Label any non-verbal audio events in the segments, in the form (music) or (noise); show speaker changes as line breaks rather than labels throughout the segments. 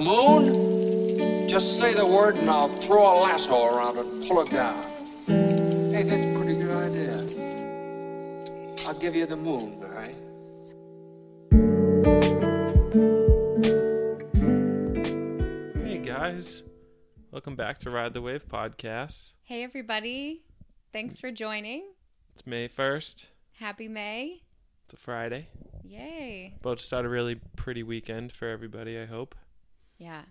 the moon? Just say the word and I'll throw a lasso around it and pull it down. Hey, that's a pretty good idea. I'll give you the moon, Barry.
Hey guys, welcome back to Ride the Wave podcast.
Hey, everybody. Thanks for joining.
It's May 1st,
Happy May.
it's a Friday.
Yay.
About to start a really pretty weekend for everybody, I hope.
Yeah.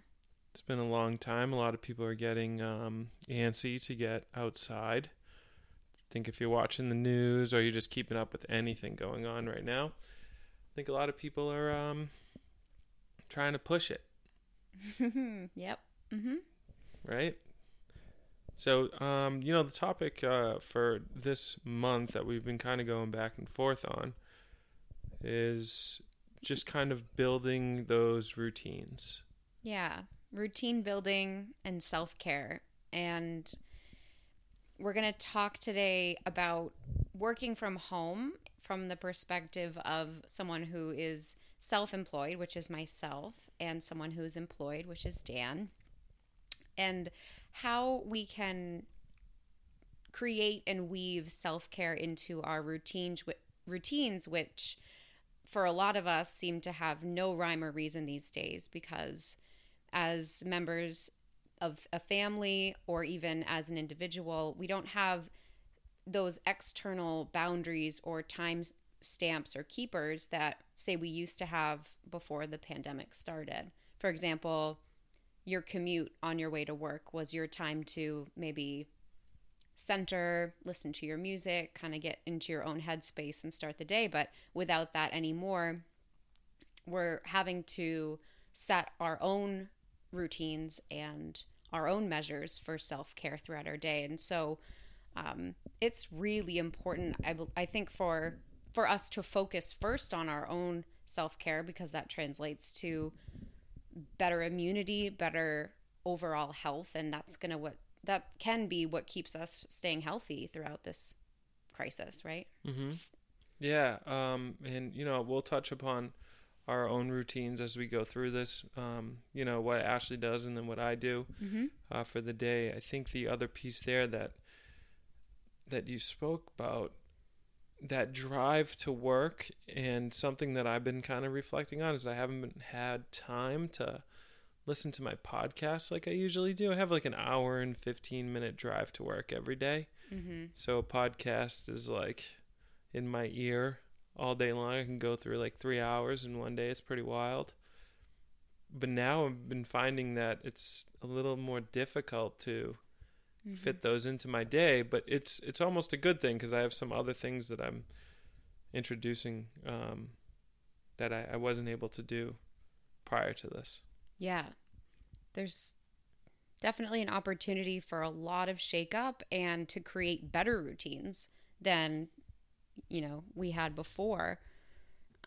It's been a long time. A lot of people are getting um, antsy to get outside. I think if you're watching the news or you're just keeping up with anything going on right now, I think a lot of people are um, trying to push it. (laughs)
yep. Mm-hmm.
right? So, um, you know, the topic uh, for this month that we've been kind of going back and forth on is just kind of building those routines.
Yeah. Routine building and self care. And we're going to talk today about working from home from the perspective of someone who is self employed, which is myself, and someone who is employed, which is Dan, and how we can create and weave self care into our routines, routines, which for a lot of us seem to have no rhyme or reason these days because as members of a family or even as an individual, we don't have those external boundaries or time stamps or keepers that say we used to have before the pandemic started. For example, your commute on your way to work was your time to maybe center, listen to your music, kind of get into your own headspace and start the day. But without that anymore, we're having to set our own routines and our own measures for self care throughout our day. And so um, it's really important, I, I think, for for us to focus first on our own self care because that translates to better immunity, better overall health, and that's gonna what that can be what keeps us staying healthy throughout this crisis, right?
Mm-hmm. Yeah, um, and you know we'll touch upon our own routines as we go through this. Um, you know what Ashley does, and then what I do
Mm-hmm.
uh, for the day. I think the other piece there that that you spoke about that drive to work and something that I've been kind of reflecting on is I haven't been, had time to listen to my podcast like I usually do. I have like an hour and 15 minute drive to work every day.
Mm-hmm.
So a podcast is like in my ear all day long. I can go through like three hours in one day. It's pretty wild. But now I've been finding that it's a little more difficult to
Mm-hmm.
fit those into my day. But it's it's almost a good thing because I have some other things that I'm introducing um, that I, I wasn't able to do prior to this.
Yeah. There's definitely an opportunity for a lot of shakeup and to create better routines than you know we had before.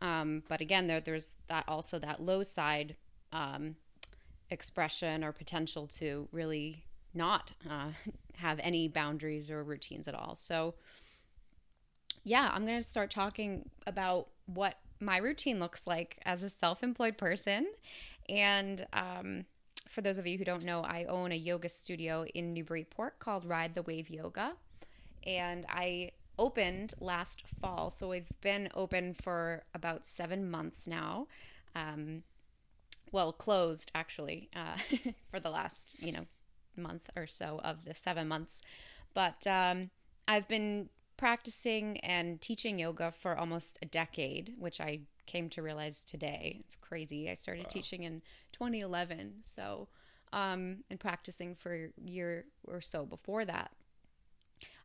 Um, but again, there there's that also that low side um, expression or potential to really not uh, (laughs) have any boundaries or routines at all. So yeah, I'm going to start talking about what my routine looks like as a self-employed person and um, for those of you who don't know, I own a yoga studio in Newburyport called Ride the Wave Yoga. And I opened last fall. So we've been open for about seven months now. Um, well, closed actually uh, (laughs) for the last, you know, month or so of the seven months. But um, I've been practicing and teaching yoga for almost a decade, which I came to realize today. It's crazy. I started teaching in 2011, so um, and practicing for a year or so before that.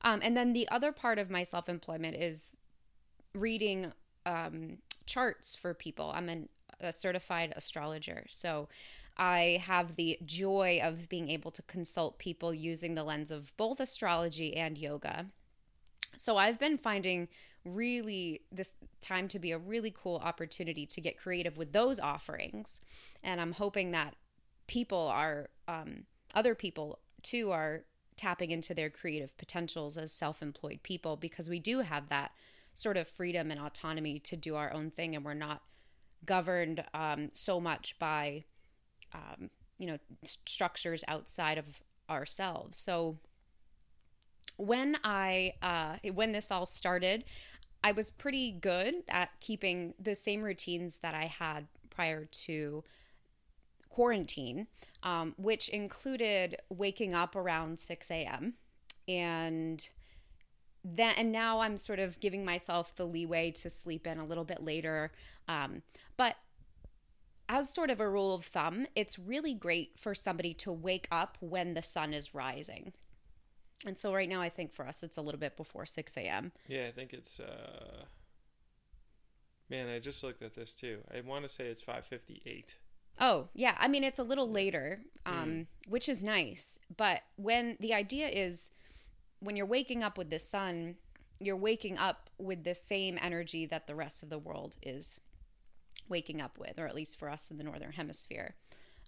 Um, and then the other part of my self employment is reading um, charts for people. I'm an, a certified astrologer, so I have the joy of being able to consult people using the lens of both astrology and yoga. So I've been finding really this time to be a really cool opportunity to get creative with those offerings. And I'm hoping that people are, um, other people too, are tapping into their creative potentials as self employed people because we do have that sort of freedom and autonomy to do our own thing and we're not governed um, so much by um, you know, structures outside of ourselves. So when I uh, when this all started, I was pretty good at keeping the same routines that I had prior to quarantine, um, which included waking up around 6 a.m. and then and now I'm sort of giving myself the leeway to sleep in a little bit later. Um, but as sort of a rule of thumb, it's really great for somebody to wake up when the sun is rising. And so right now, I think for us, it's a little bit before 6 a.m.
Yeah, I think it's. uh Man, I just looked at this too. I want to say it's five fifty eight.
Oh, yeah. I mean, it's a little later, um, mm. which is nice. But when the idea is when you're waking up with the sun, you're waking up with the same energy that the rest of the world is waking up with, or at least for us in the northern hemisphere.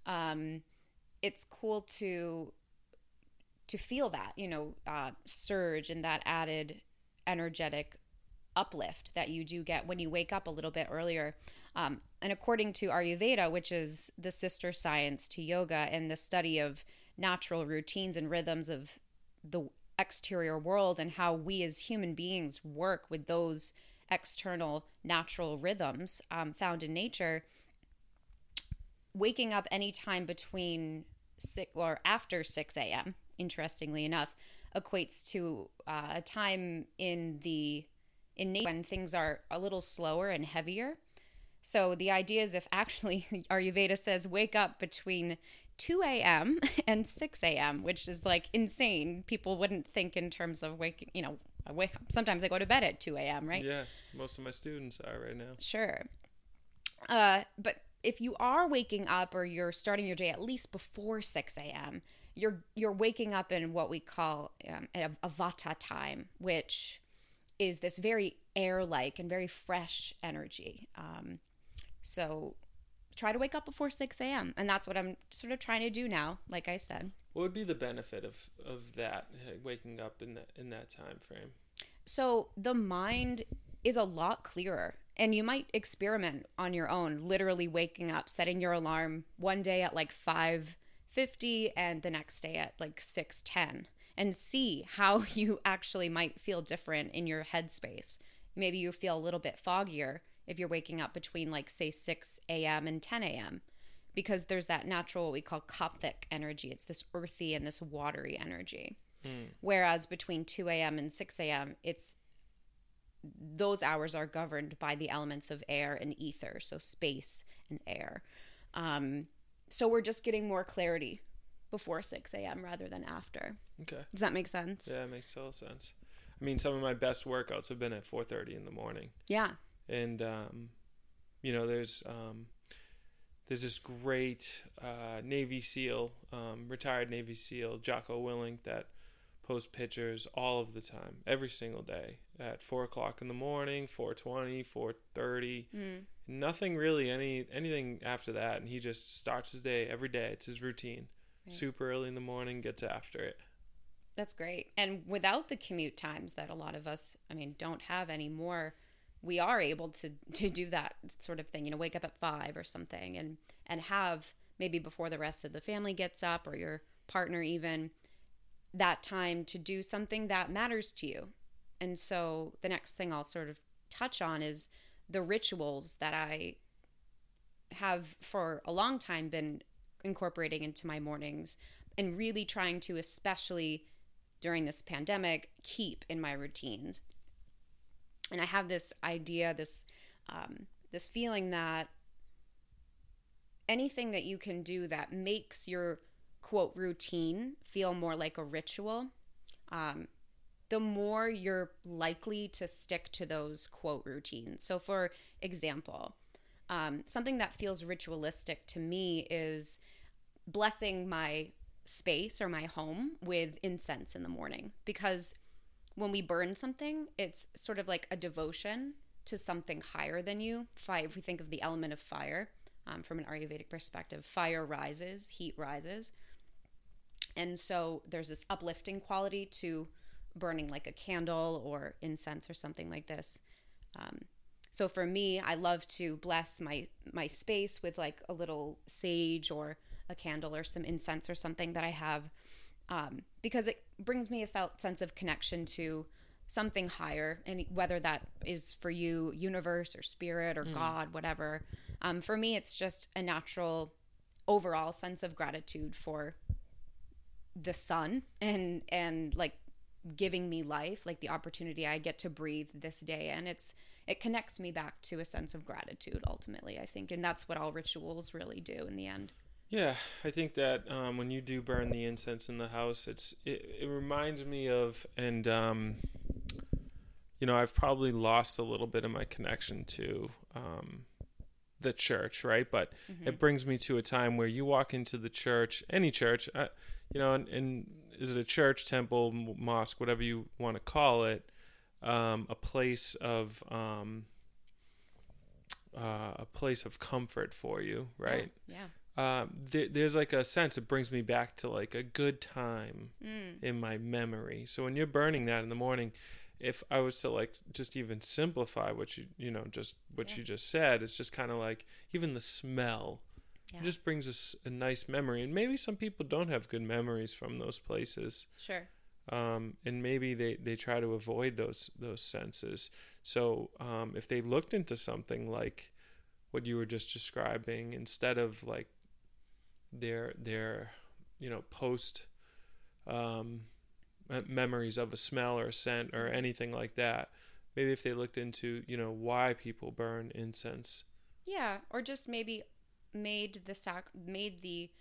Um, it's cool to to feel that you know uh, surge and that added energetic uplift that you do get when you wake up a little bit earlier. Um, and according to Ayurveda, which is the sister science to yoga and the study of natural routines and rhythms of the exterior world and how we as human beings work with those external natural rhythms um, found in nature, waking up anytime between six or after 6 a.m., interestingly enough, equates to uh, a time in the in nature when things are a little slower and heavier. So the idea is if actually (laughs) Ayurveda says wake up between 2 a.m. (laughs) and 6 a.m., which is like insane. People wouldn't think in terms of waking, you know, I wake up. sometimes I go to bed at 2 a.m., right?
Yeah, most of my students are right now.
Sure. Uh, but if you are waking up or you're starting your day at least before 6 a.m., you're you're waking up in what we call um, a, a vata time, which is this very air-like and very fresh energy. Um, so try to wake up before 6 a.m. And that's what I'm sort of trying to do now, like I said.
What would be the benefit of, of that, eh, waking up in that, in that time frame?
So the mind is a lot clearer. And you might experiment on your own, literally waking up, setting your alarm one day at like 5:50 and the next day at like 6:10 and see how (laughs) you actually might feel different in your headspace. Maybe you feel a little bit foggier if you're waking up between like say 6 a.m. and 10 a.m. because there's that natural what we call kaphic energy. It's this earthy and this watery energy. Mm. Whereas between 2 a.m. and 6 a.m., it's those hours are governed by the elements of air and ether, so space and air. Um, so we're just getting more clarity before 6 a.m. rather than after.
Okay.
Does that make sense?
Yeah, it makes total sense. I mean, some of my best workouts have been at 4:30 in the morning.
Yeah
and um, you know there's um, there's this great uh, Navy SEAL, um, retired Navy SEAL Jocko Willink that posts pictures all of the time, every single day at four o'clock in the morning, 4:20, 4:30. Mm. Nothing really any anything after that, and he just starts his day every day. It's his routine. Right. Super early in the morning, gets after it.
That's great. And without the commute times that a lot of us, I mean, don't have anymore we are able to (laughs) to do that sort of thing you know wake up at five or something and and have maybe before the rest of the family gets up or your partner even that time to do something that matters to you. And so the next thing i'll sort of touch on is the rituals that i have for a long time been incorporating into my mornings and really trying to especially during this pandemic keep in my routines and I have this idea, this um, this feeling that anything that you can do that makes your quote routine feel more like a ritual, um, the more you're likely to stick to those quote routines. So, for example, um, something that feels ritualistic to me is blessing my space or my home with incense in the morning because when we burn something, it's sort of like a devotion to something higher than you. Fire, if we think of the element of fire um, from an Ayurvedic perspective, fire rises, heat rises. And so there's this uplifting quality to burning like a candle or incense or something like this. Um, so for me, I love to bless my my space with like a little sage or a candle or some incense or something that I have um, because it brings me a felt sense of connection to something higher and whether that is for you universe or spirit or god whatever. Um, for me it's just a natural overall sense of gratitude for the sun and and like giving me life like the opportunity i get to breathe this day. And it's it connects me back to a sense of gratitude ultimately i think. And that's what all rituals really do in the end
Yeah, I think that um, when you do burn the incense in the house, it's it, it reminds me of and um, you know I've probably lost a little bit of my connection to um, the church, right? But it brings me to a time where you walk into the church, any church, uh, you know, and, and is it a church, temple, mosque, whatever you want to call it, um, a place of um, uh, a place of comfort for you, right?
yeah
um, there, there's like a sense it brings me back to like a good time
Mm.
in my memory. So when you're burning that in the morning, if I was to like just even simplify what you you know just what
Yeah.
you just said, it's just kind of like even the smell
yeah
it just brings us a nice memory. And maybe some people don't have good memories from those places
sure
um, and maybe they, they try to avoid those those senses. So um, if they looked into something like what you were just describing, instead of like their their you know post um, memories of a smell or a scent or anything like that, maybe if they looked into you know why people burn incense.
Yeah, or just maybe made the sac made the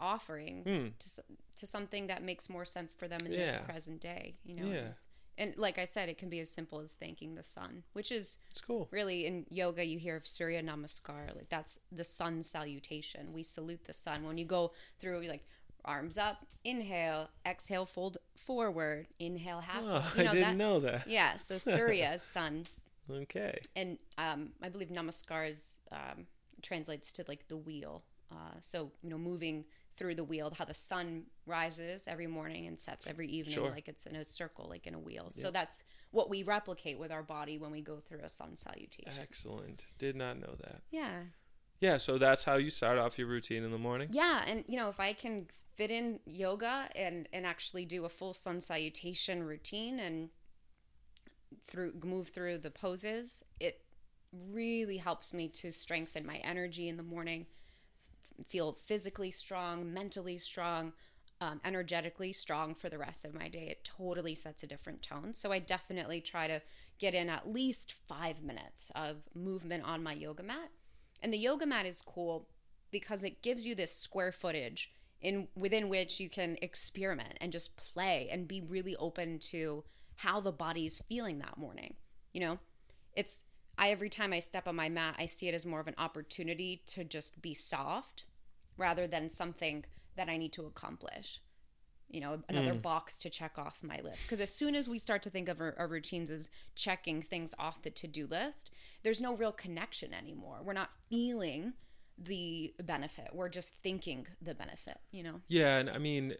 offering
Hmm.
to to something that makes more sense for them in
Yeah.
this present day. You know,
Yeah.
And- like I said, it can be as simple as thanking the sun, which is
It's cool.
really in yoga you hear of Surya Namaskar, like that's the sun salutation. We salute the sun when you go through like arms up, inhale, exhale, fold forward, inhale, half.
Oh,
you (laughs)
I didn't
that,
know that.
Yeah, so (laughs) Surya is sun,
Okay.
and um, I believe namaskar is, um, translates to like the wheel. Uh, so you know, moving through the wheel, how the sun rises every morning and sets every evening,
Sure.
like it's in a circle, like in a wheel. So that's what we replicate with our body when we go through a sun salutation.
Excellent. Did not know that.
Yeah,
Yeah, so that's how you start off your routine in the morning.
yeah, and you know, if I can fit in yoga and and actually do a full sun salutation routine and through move through the poses, it really helps me to strengthen my energy in the morning, feel physically strong, mentally strong, um, energetically strong for the rest of my day. It totally sets a different tone. So I definitely try to get in at least five minutes of movement on my yoga mat. And the yoga mat is cool because it gives you this square footage in within which you can experiment and just play and be really open to how the body's feeling that morning. You know, it's I every time I step on my mat, I see it as more of an opportunity to just be soft rather than something that I need to accomplish. You know, another hmm. box to check off my list. Because as soon as we start to think of our, our routines as checking things off the to do list, there's no real connection anymore. We're not feeling the benefit. We're just thinking the benefit, you know?
Yeah, and I mean,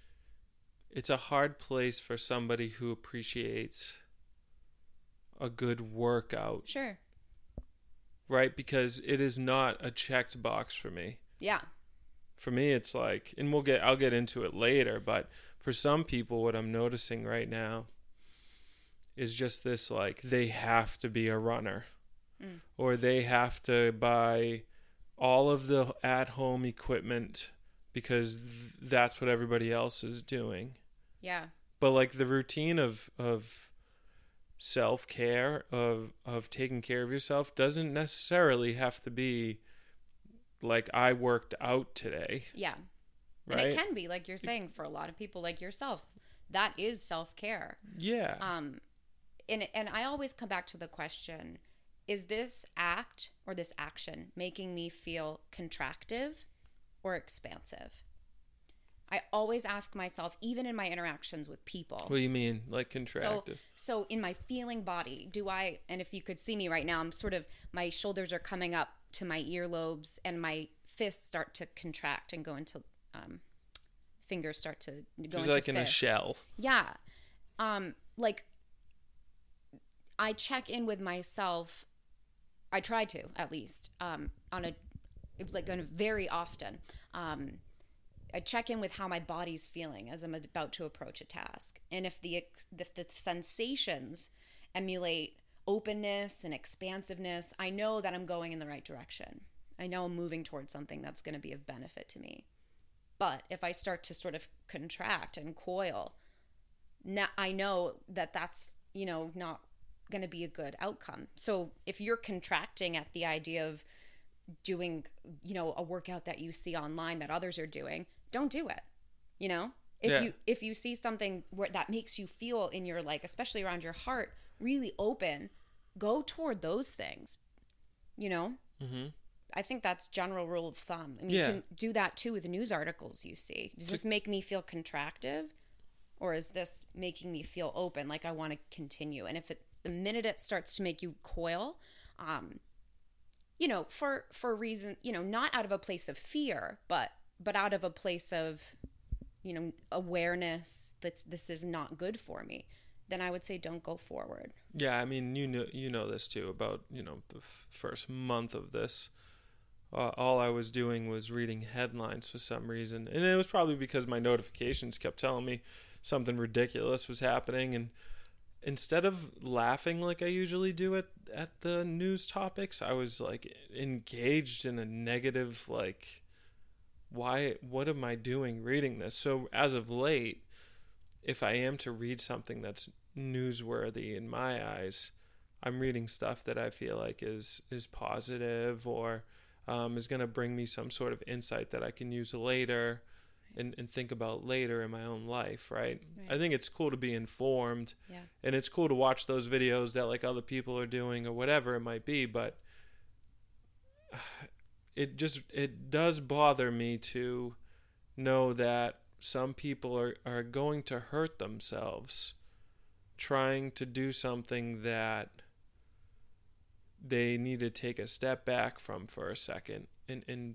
(sighs) it's a hard place for somebody who appreciates a good workout,
Sure.
right? Because it is not a checked box for me.
Yeah.
For me, it's like, and we'll get, I'll get into it later, but for some people, what I'm noticing right now is just this like, they have to be a runner
Mm.
or they have to buy all of the at home equipment because th- that's what everybody else is doing.
Yeah.
but like the routine of of self care of of taking care of yourself doesn't necessarily have to be like I worked out today,
Yeah.
right?
And it can be, like you're saying, for a lot of people like yourself. That is self care.
yeah,
Um, and and I always come back to the question: Is this act or this action making me feel contractive or expansive? I always ask myself, even in my interactions with people.
what do you mean, like
So,
contractive?
so in my feeling body, do I? And if you could see me right now, I'm sort of my shoulders are coming up to my earlobes, and my fists start to contract and go into um, fingers start to go
She's
into
like in a shell.
Yeah. Um like I check in with myself I try to at least um on a like going very often. Um, I check in with how my body's feeling as I'm about to approach a task, and if the if the sensations emulate openness and expansiveness, I know that I'm going in the right direction. I know I'm moving towards something that's going to be of benefit to me. But if I start to sort of contract and coil, now I know that that's, you know, not going to be a good outcome. So if you're contracting at the idea of doing, you know, a workout that you see online that others are doing, don't do it. You know? If
Yeah.
you if you see something where that makes you feel in your like especially around your heart really open, go toward those things. You know?
Mhm.
I think that's general rule of thumb. And
Yeah.
you can do that too with news articles you see. Does this make me feel contractive? Or is this making me feel open, like I want to continue? And if it the minute it starts to make you coil, um, you know, for for a reason, you know, not out of a place of fear, but but out of a place of, you know, awareness that this is not good for me, then I would say don't go forward.
Yeah, I mean, you know, you know this too. About you know the f- first month of this, uh, all I was doing was reading headlines for some reason, and it was probably because my notifications kept telling me something ridiculous was happening, and instead of laughing like I usually do at at the news topics, I was like engaged in a negative like, why? What am I doing reading this? So as of late, if I am to read something that's newsworthy in my eyes, I'm reading stuff that I feel like is is positive or um, is going to bring me some sort of insight that I can use later and, and think about later in my own life, right?
Right.
I think it's cool to be informed
Yeah.
and it's cool to watch those videos that like other people are doing or whatever it might be, but it just it does bother me to know that some people are, are going to hurt themselves trying to do something that they need to take a step back from for a second and and,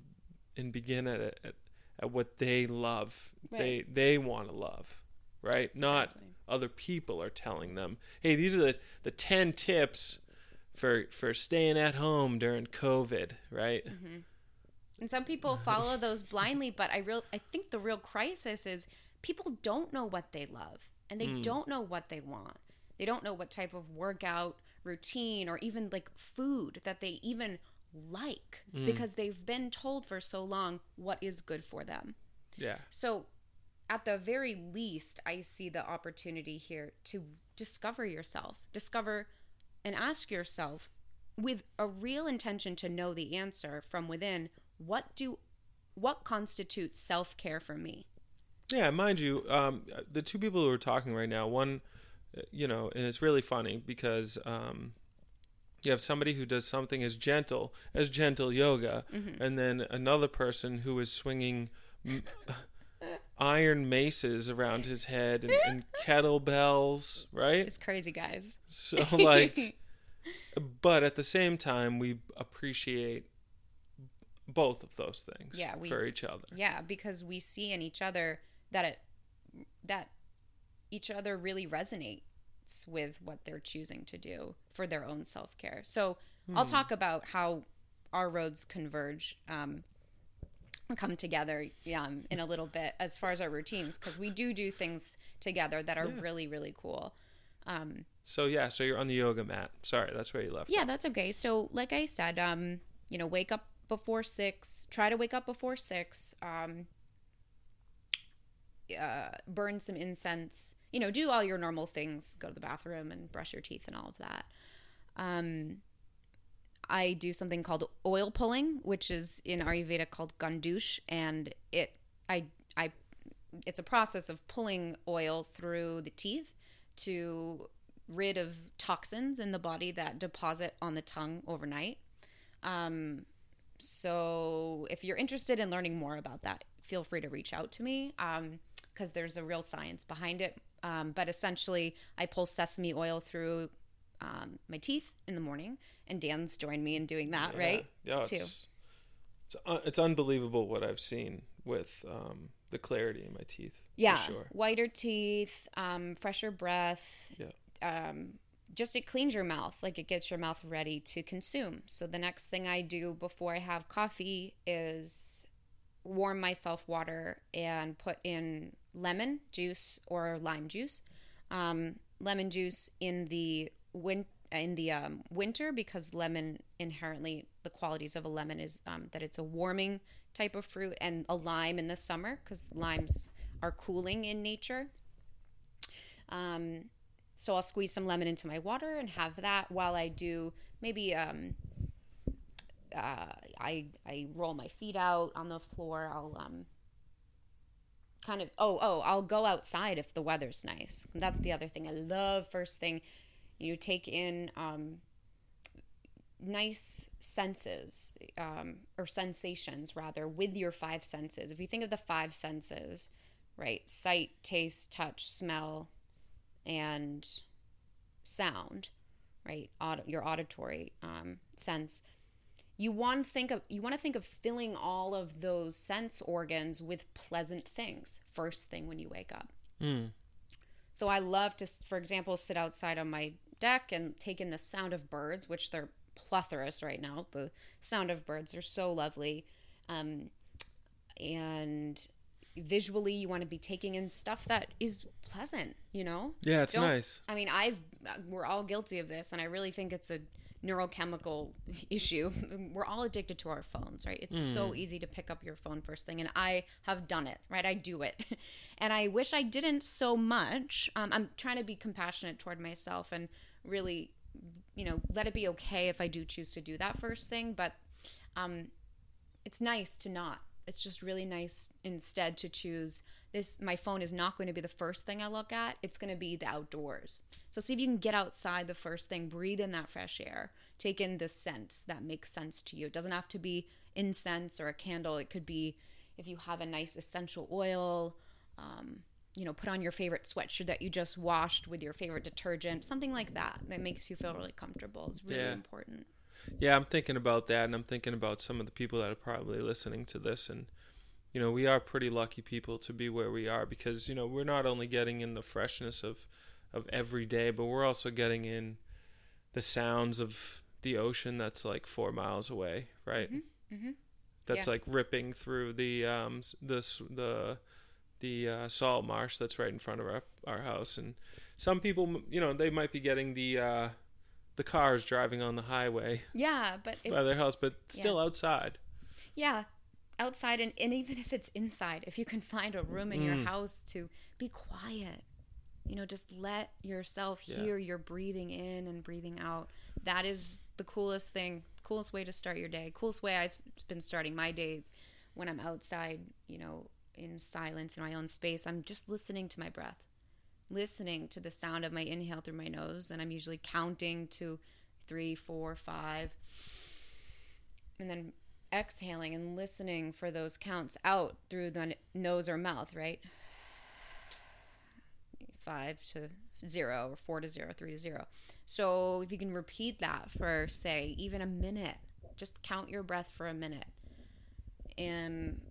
and begin at, at at what they love they they want to love right not
Exactly.
other people are telling them hey these are the, the 10 tips for for staying at home during covid right
Mm-hmm. And some people follow those blindly, but I real I think the real crisis is people don't know what they love and they hmm. don't know what they want. They don't know what type of workout routine or even like food that they even like hmm. because they've been told for so long what is good for them.
yeah
So, at the very least, I see the opportunity here to discover yourself, discover and ask yourself with a real intention to know the answer from within what do what constitutes self-care for me?
Yeah, mind you, um, the two people who are talking right now, one, you know, and it's really funny because um, you have somebody who does something as gentle as gentle yoga, and then another person who is swinging m- (laughs) iron maces around his head and, and (laughs) kettlebells, right?
it's crazy guys.
So, like, (laughs) but at the same time, we appreciate both of those things
Yeah, we-
for each other.
yeah because we see in each other that it that each other really resonates with what they're choosing to do for their own self-care so i'll talk about how our roads converge um, come together um, in a little bit as far as our routines because we do do things together that are really really cool um,
So yeah, so you're on the yoga mat. Sorry, that's where you left.
yeah that's okay so like i said um, you know wake up before six try to wake up before six um, uh, burn some incense you know do all your normal things go to the bathroom and brush your teeth and all of that. Um, i do something called oil pulling which is in ayurveda called gandush and it i i it's a process of pulling oil through the teeth to rid of toxins in the body that deposit on the tongue overnight. Um, so if you're interested in learning more about that, feel free to reach out to me because there's a real science behind it. Um, but essentially, I pull sesame oil through um, my teeth in the morning, and Dan's joined me in doing that,
Yeah.
right?
Yeah,
Too.
it's it's, un- it's unbelievable what I've seen with um, the clarity in my teeth.
Yeah,
for sure.
whiter teeth, um, fresher breath.
Yeah.
Just it cleans your mouth, like it gets your mouth ready to consume. So the next thing I do before I have coffee is warm myself water and put in lemon juice or lime juice. Um, lemon juice in the win- in the um, winter because lemon inherently the qualities of a lemon is um, that it's a warming type of fruit and a lime in the summer because limes are cooling in nature. Um, so I'll squeeze some lemon into my water and have that while I do maybe um, uh, I I roll my feet out on the floor. I'll um, kind of oh oh I'll go outside if the weather's nice. That's the other thing I love. First thing, you take in um, nice senses um, or sensations rather with your five senses. If you think of the five senses, right? Sight, taste, touch, smell, and sound, right? Aud- your auditory um, sense. You want to think of you want to think of filling all of those sense organs with pleasant things first thing when you wake up.
Mm.
So I love to, for example, sit outside on my deck and take in the sound of birds, which they're plethorous right now. The sound of birds are so lovely. Um, and visually, you want to be taking in stuff that is pleasant, you know?
Yeah, it's
Don't-
nice.
I mean, I've, we're all guilty of this, and I really think it's a neurochemical (laughs) issue. We're all addicted to our phones, right? It's so easy to pick up your phone first thing, and I have done it, right? I do it. (laughs) and I wish I didn't so much. Um, I'm trying to be compassionate toward myself and really, you know, let it be okay if I do choose to do that first thing, but um, it's nice to not. It's just really nice instead to choose this. My phone is not going to be the first thing I look at. It's going to be the outdoors. So see if you can get outside the first thing, breathe in that fresh air, take in the scents that makes sense to you. It doesn't have to be incense or a candle. It could be if you have a nice essential oil. Um, you know, put on your favorite sweatshirt that you just washed with your favorite detergent, something like that that makes you feel really comfortable. is really
Yeah.
important.
Yeah, I'm thinking about that, and I'm thinking about some of the people that are probably listening to this, and you know, we are pretty lucky people to be where we are because you know we're not only getting in the freshness of of every day, but we're also getting in the sounds of the ocean that's like four miles away, right?
hmm
That's
Yeah.
like ripping through the um the the the uh, salt marsh that's right in front of our our house, and some people, you know, they might be getting the uh, the cars driving on the highway
Yeah, but it's
by their house, but still outside.
Yeah, outside and, and even if it's inside, if you can find a room in your
Mm.
house to be quiet, you know, just let yourself
Yeah.
hear your breathing in and breathing out. That is the coolest thing, coolest way to start your day. Coolest way I've been starting my days when I'm outside, you know, in silence in my own space. I'm just listening to my breath, listening to the sound of my inhale through my nose, and I'm usually counting to three, four, five, and then exhaling and listening for those counts out through the nose or mouth, right? Five to zero, or four to zero, three to zero. So if you can repeat that for, say, even a minute, just count your breath for a minute. And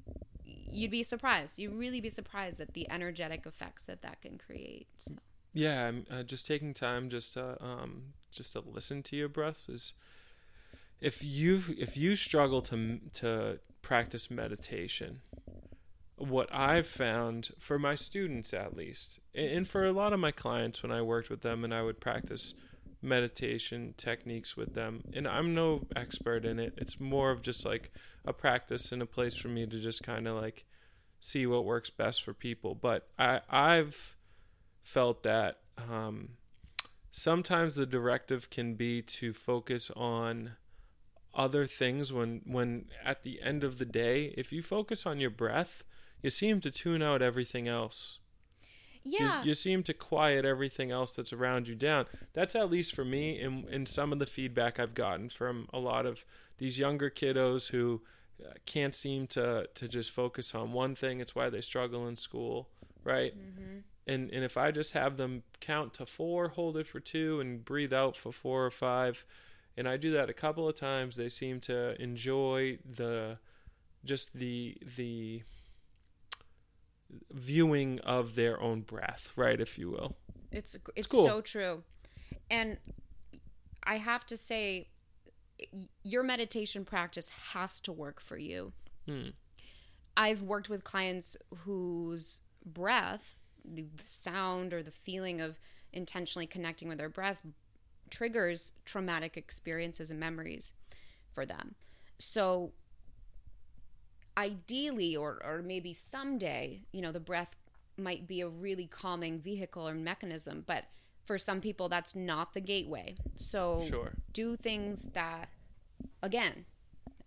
you'd be surprised. You'd really be surprised at the energetic effects that that can create. So,
Yeah, uh, just taking time just to um just to listen to your breaths is if you if you struggle to to practice meditation, what I've found for my students at least, and for a lot of my clients when I worked with them and I would practice meditation techniques with them, and I'm no expert in it. It's more of just like a practice and a place for me to just kind of like see what works best for people. But I I've felt that um, sometimes the directive can be to focus on other things when when at the end of the day if you focus on your breath you seem to tune out everything else
yeah.
you, seem to quiet everything else that's around you down that's at least for me in in some of the feedback i've gotten from a lot of these younger kiddos who uh, can't seem to to just focus on one thing it's why they struggle in school right
mm-hmm.
and and if I just have them count to four, hold it for two, and breathe out for four or five, and I do that a couple of times, they seem to enjoy the just the the viewing of their own breath, right, if you will.
It's it's
cool.
so true. And I have to say, your meditation practice has to work for you.
Hmm.
I've worked with clients whose breath, the sound or the feeling of intentionally connecting with their breath triggers traumatic experiences and memories for them. So ideally or or maybe someday, you know, the breath might be a really calming vehicle or mechanism, but for some people that's not the gateway. So
Sure.
do things that again,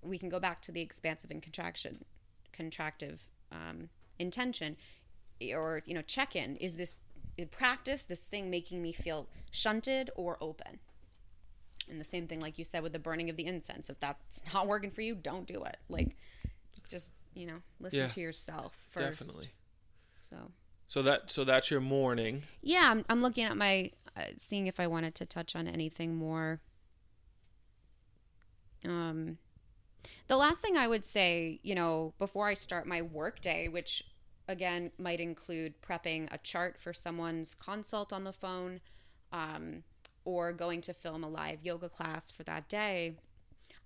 we can go back to the expansive and contraction contractive um, intention or you know check in is this practice this thing making me feel shunted or open and the same thing like you said with the burning of the incense if that's (laughs) not working for you don't do it like just you know listen
Yeah,
to yourself first
Definitely.
so
So that so that's your morning.
yeah i'm, I'm looking at my uh, seeing if i wanted to touch on anything more um the last thing i would say you know before i start my work day which again might include prepping a chart for someone's consult on the phone um, or going to film a live yoga class for that day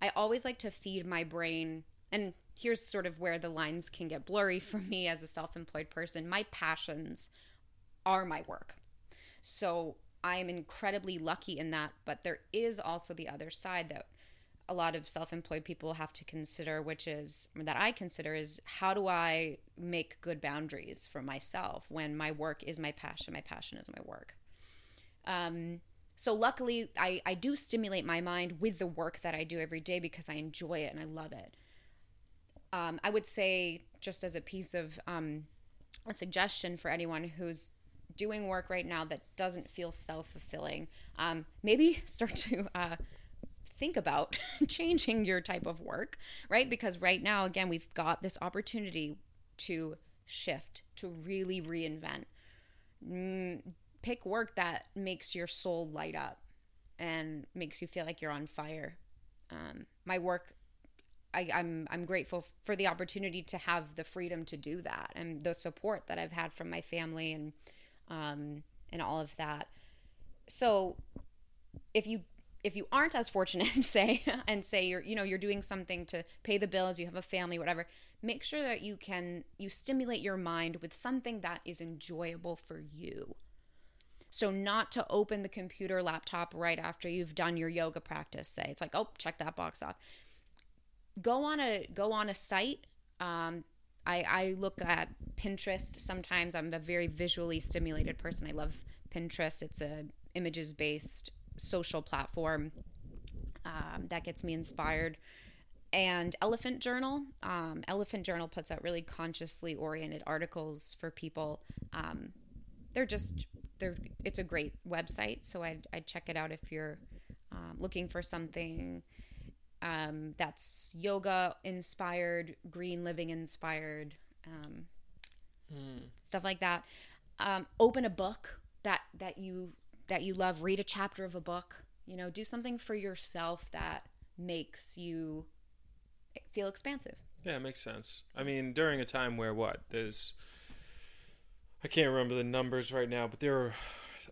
i always like to feed my brain and here's sort of where the lines can get blurry for me as a self-employed person my passions are my work so I am incredibly lucky in that, but there is also the other side that a lot of self-employed people have to consider, which is that I consider is how do I make good boundaries for myself when my work is my passion, my passion is my work. Um, so luckily, I, I do stimulate my mind with the work that I do every day because I enjoy it and I love it. Um, I would say, just as a piece of um, a suggestion for anyone who's doing work right now that doesn't feel self fulfilling, um, maybe (laughs) start to uh, think about (laughs) changing your type of work, right? Because right now, again, we've got this opportunity to shift, to really reinvent. Mm, pick work that makes your soul light up and makes you feel like you're on fire. Um, my work I, I'm I'm grateful for the opportunity to have the freedom to do that and the support that I've had from my family and um, and all of that. So if you if you aren't as fortunate, (laughs) say and say you're you know you're doing something to pay the bills, you have a family, whatever, make sure that you can you stimulate your mind with something that is enjoyable for you. So not to open the computer laptop right after you've done your yoga practice. Say it's like, oh, check that box off go on a go on a site. Um, I, I look at pinterest sometimes. I'm a very visually stimulated person. I love pinterest. It's a images based social platform um, that gets me inspired. And elephant journal um, elephant journal puts out really consciously oriented articles for people. Um, they're just they're it's a great website so i'd, I'd check it out if you're um, looking for something um, that's yoga inspired, green living inspired, um, stuff like that. Um, open a book that that you that you love. Read a chapter of a book. You know, do something for yourself that makes you feel expansive.
Yeah, it makes sense. I mean, during a time where what there's, I can't remember the numbers right now, but there are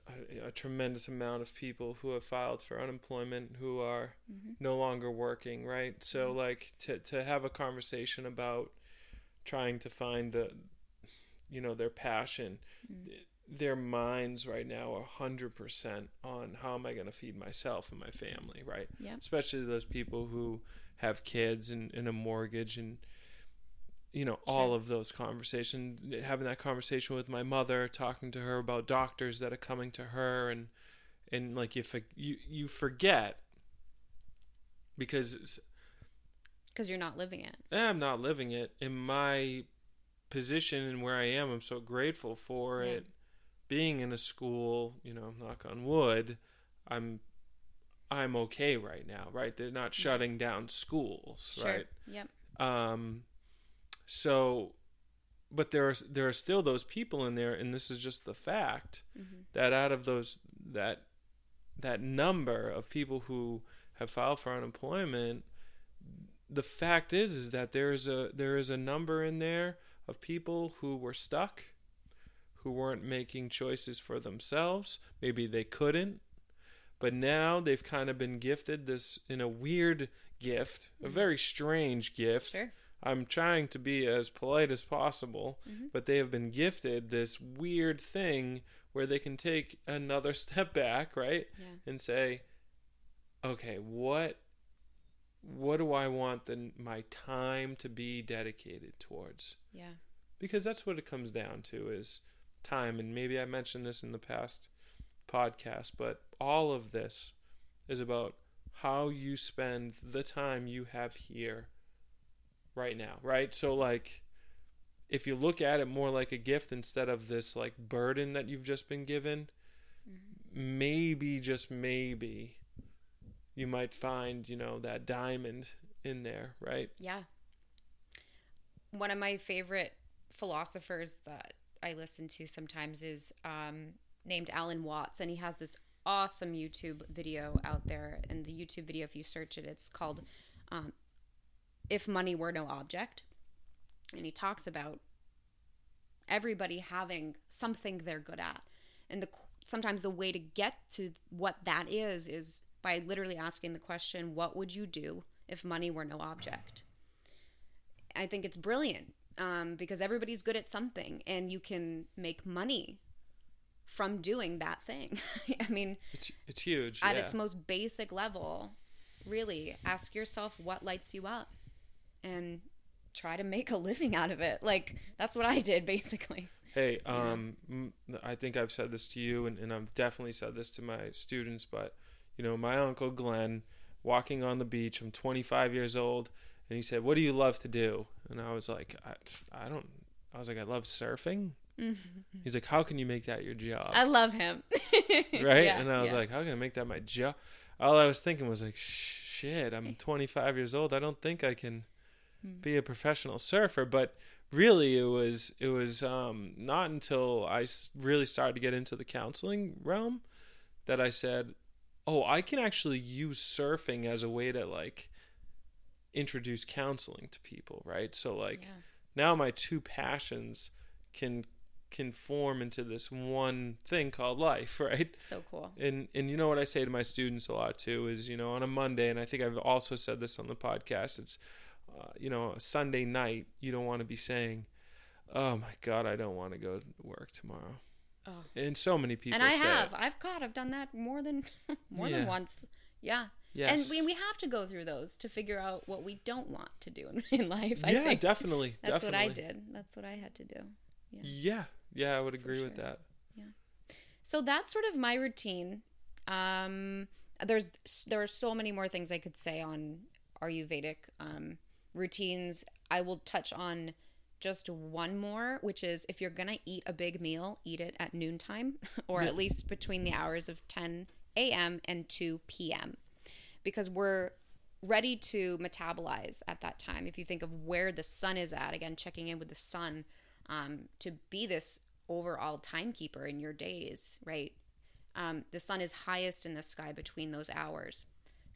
a, a tremendous amount of people who have filed for unemployment who are mm-hmm. no longer working. Right. So, like to to have a conversation about trying to find the, you know, their passion. Mm-hmm. Their minds right now are hundred percent on how am I going to feed myself and my family, right?
Yeah.
Especially those people who have kids and, and a mortgage and you know all
Sure.
of those conversations having that conversation with my mother talking to her about doctors that are coming to her and and like if you you forget because
Because you're not living it.
eh, I'm not living it in my position and where I am I'm so grateful for
Yeah.
it being in a school you know knock on wood I'm I'm okay right now right they're not shutting down schools
Sure.
right
Yep.
um, so, but there are there are still those people in there, and this is just the fact
Mhm.
that out of those that that number of people who have filed for unemployment, the fact is is that there is a there is a number in there of people who were stuck, who weren't making choices for themselves. Maybe they couldn't. But now they've kind of been gifted this in a weird gift, a very strange gift.
Sure.
I'm trying to be as polite as possible, mm-hmm. but they have been gifted this weird thing where they can take another (laughs) step back, right?
Yeah.
And say, okay, what what do I want the, my time to be dedicated towards?
Yeah.
because that's what it comes down to is time and maybe i mentioned this in the past podcast but all of this is about how you spend the time you have here right now right so like if you look at it more like a gift instead of this like burden that you've just been given maybe just maybe you might find you know that diamond in there right
Yeah. One of my favorite philosophers that I listen to sometimes is um, named Alan Watts, and he has this awesome YouTube video out there. And the YouTube video, if you search it, it's called um, If Money Were No Object. And he talks about everybody having something they're good at. And the sometimes the way to get to what that is is by literally asking the question, what would you do if money were no object? I think it's brilliant um, because everybody's good at something and you can make money from doing that thing. (laughs) I mean,
it's it's huge
at
yeah.
its most basic level, really ask yourself what lights you up and try to make a living out of it. Like, that's what I did (laughs) basically.
Hey, um, m- I think I've said this to you, and, and I've definitely said this to my students. But you know, my uncle Glenn, walking on the beach. I'm 25 years old, and he said, "What do you love to do?" And I was like, "I, I don't." I was like, "I love surfing." He's like, "How can you make that your job?"
I love him. (laughs)
right?
Yeah,
and I was
yeah.
like, "How can I make that my job?" All I was thinking was like, "Shit, I'm (laughs) 25 years old. I don't think I can."
Hmm.
be a professional surfer but really it was it was um, not until I really started to get into the counseling realm that i said oh i can actually use surfing as a way to like introduce counseling to people right so like
Yeah.
now my two passions can can form into this one thing called life (laughs) right
so cool.
and and you know what I say to my students a lot too is you know on a Monday and I think I've also said this on the podcast it's uh, you know a Sunday night you don't want to be saying oh my god I don't want to go to work tomorrow
Oh.
and so many people
and I have.
it.
I've God, I've done that more than (laughs) more
Yeah.
than once. Yeah.
yes
And we, we have to go through those to figure out what we don't want to do in, (laughs) in life. I
yeah
think
definitely (laughs)
that's
definitely
what I did. That's what I had to do. Yeah.
yeah yeah I would agree with
sure.
that
So that's sort of my routine. Um, there's there are so many more things I could say on Ayurvedic um, routines. I will touch on just one more, which is if you're gonna eat a big meal, eat it at noontime, (laughs) or at least between the hours of 10 a.m. and 2 p.m. Because we're ready to metabolize at that time. If you think of where the sun is at, again, checking in with the sun um, to be this overall timekeeper in your days, right? Um, the sun is highest in the sky between those hours.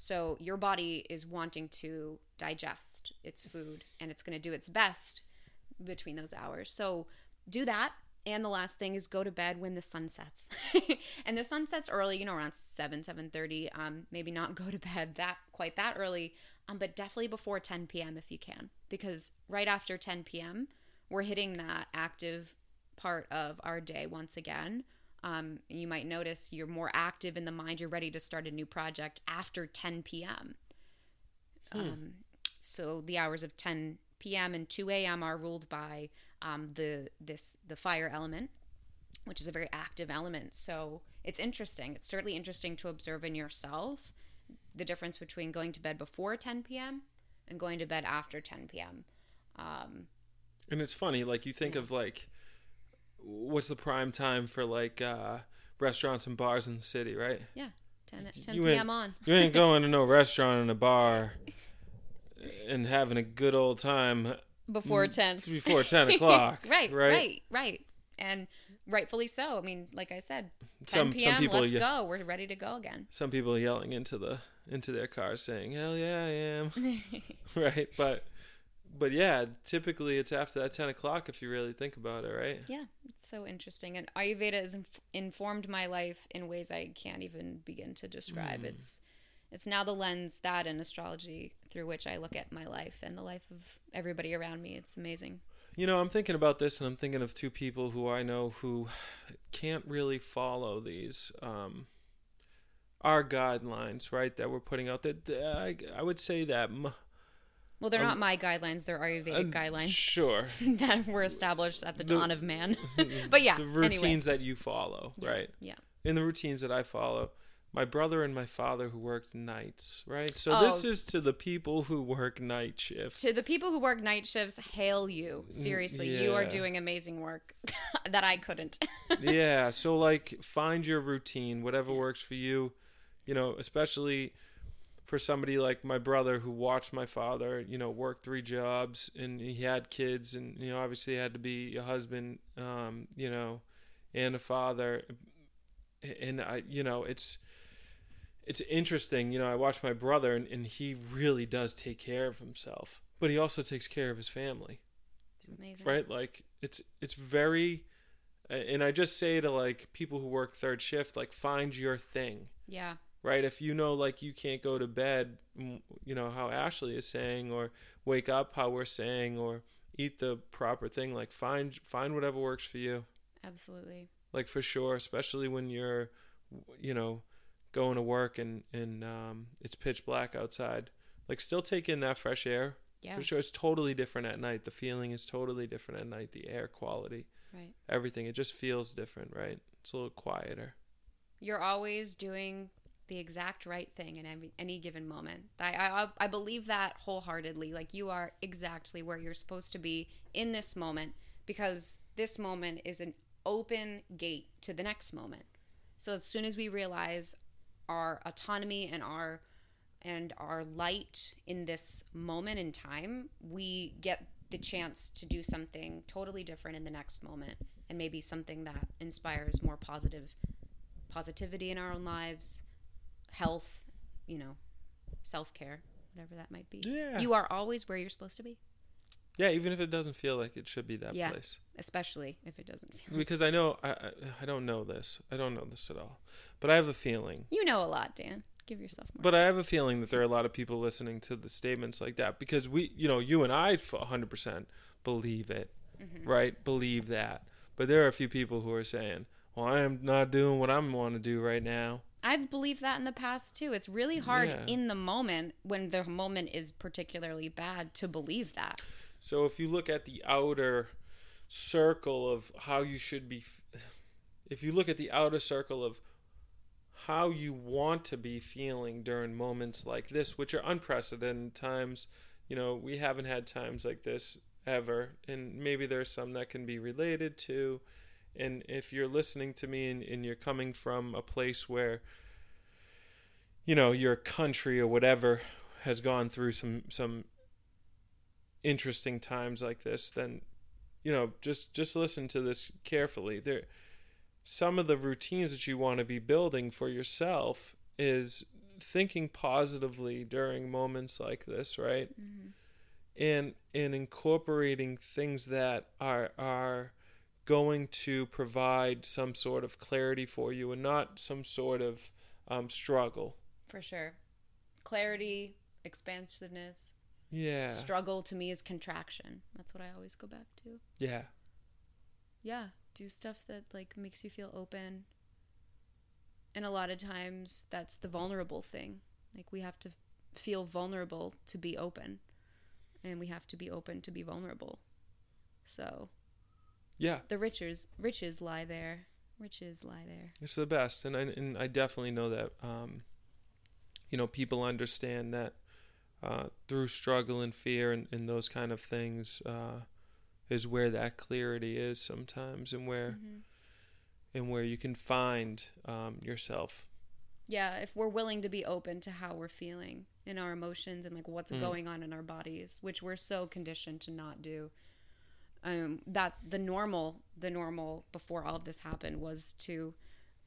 So your body is wanting to digest its food and it's going to do its best between those hours. So do that. And the last thing is go to bed when the sun sets. (laughs) and the sun sets early, you know, around 7, 7.30. Um, maybe not go to bed that quite that early, um, but definitely before 10 p.m. if you can. Because right after 10 p.m., we're hitting that active part of our day once again. Um, you might notice you're more active in the mind. You're ready to start a new project after 10 p.m. Um, so the hours of 10 p.m. and 2 a.m. are ruled by um, the this the fire element, which is a very active element. So it's interesting. It's certainly interesting to observe in yourself the difference between going to bed before 10 p.m. and going to bed after 10 p.m. Um,
and it's funny like you think
Yeah.
of like what's the prime time for like uh restaurants and bars in the city right Yeah,
10, 10
You
p.m. on.
You ain't going to no (laughs) restaurant and a bar and having a good old time
Before 10.
before (laughs) 10 o'clock.
right,
right?
right, right, And rightfully so. I mean, like I said, 10
Some- some
p.m.
people,
let's
yeah.
go. We're ready to go again.
Some people yelling into the into their cars saying, "Hell yeah, I am." (laughs) right? But but yeah, typically it's after that ten o'clock if you really think about it, right?
Yeah, it's so interesting. And Ayurveda has inf- informed my life in ways I can't even begin to describe.
Mm.
It's it's now the lens that and astrology through which I look at my life and the life of everybody around me. It's amazing.
You know, I'm thinking about this, and I'm thinking of two people who I know who can't really follow these um, our guidelines, right? That we're putting out. That that I, I would say that. m-
Well, they're
Um,
not my guidelines; they're Ayurvedic
uh,
guidelines
Sure. (laughs)
that were established at the
The-
dawn of man. (laughs) (laughs) but yeah,
the routines
anyway.
that you follow,
Yeah,
right?
Yeah.
In the routines that I follow, my brother and my father who worked nights, right? So
Oh.
this is to the people who work night shifts.
To the people who work night shifts, hail you. Seriously, you are doing amazing work that I couldn't.
yeah, so like find your routine, whatever works for you. You know, especially for somebody like my brother who watched my father, you know, work three jobs and he had kids and you know, obviously had to be a husband, um, you know, and a father. And I, you know, it's it's interesting, you know, I watch my brother and, and he really does take care of himself, but he also takes care of his family
It's amazing.
right like it's it's very and i just say to like people who work third shift like find your thing
Yeah.
Right? If you know like you can't go to bed you know how ashley is saying or wake up how we're saying or eat the proper thing like find find whatever works for you.
Absolutely.
like for sure especially when you're you know going to work and and um, it's pitch black outside like still take in that fresh air.
Yeah.
for sure it's totally different at night. The feeling is totally different at night. The air quality
Right.
everything it just feels different right? It's a little quieter.
You're always doing the exact right thing in any, any given moment. I, I I believe that wholeheartedly. Like you are exactly where you're supposed to be in this moment because this moment is an open gate to the next moment. So as soon as we realize our autonomy and our and our light in this moment in time, we get the chance to do something totally different in the next moment and maybe something that inspires more positive positivity in our own lives, health, you know, self-care, whatever that might be.
Yeah.
You are always where you're supposed to be,
yeah even if it doesn't feel like it should be that
Yeah.
place
especially if it doesn't feel
because i know I, I i don't know this i don't know this at all but i have a feeling
You know a lot, Dan. Give yourself more.
but i have a feeling that there are a lot of people listening to the statements like that because we you know you and i 100% believe it
Mm-hmm.
right believe that but there are a few people who are saying well i am not doing what i want to do right now
I've believed that in the past too. It's really hard
Yeah.
in the moment when the moment is particularly bad to believe that.
So if you look at the outer circle of how you should be, if you look at the outer circle of how you want to be feeling during moments like this, which are unprecedented times, you know, we haven't had times like this ever, and maybe there's some that can be related to. And if you're listening to me and, and you're coming from a place where, you know, your country or whatever has gone through some some interesting times like this, then you know just just listen to this carefully. There, some of the routines that you want to be building for yourself is thinking positively during moments like this, right? Mm-hmm. And and incorporating things that are are going to provide some sort of clarity for you and not some sort of um, struggle.
For sure. Clarity, expansiveness,
Yeah.
struggle to me is contraction. That's what I always go back to.
Yeah.
yeah do stuff that like makes you feel open and a lot of times that's the vulnerable thing like we have to feel vulnerable to be open and we have to be open to be vulnerable so
Yeah.
the riches riches lie there riches lie there
It's the best, and I and I definitely know that. Um, you know, people understand that uh, through struggle and fear and, and those kind of things uh, is where that clarity is sometimes, and where
Mhm.
and where you can find um, yourself.
yeah if we're willing to be open to how we're feeling in our emotions and like what's
Mm.
going on in our bodies which we're so conditioned to not do um that the normal the normal before all of this happened was to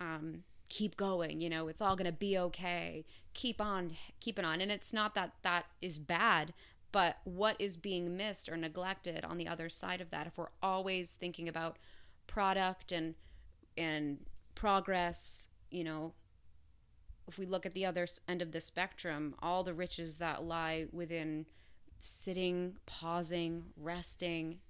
um keep going you know it's all to be okay. Keep on keep it on. And it's not that that is bad But what is being missed or neglected on the other side of that if we're always thinking about product and and progress, you know, if we look at the other end of the spectrum, all the riches that lie within sitting, pausing, resting,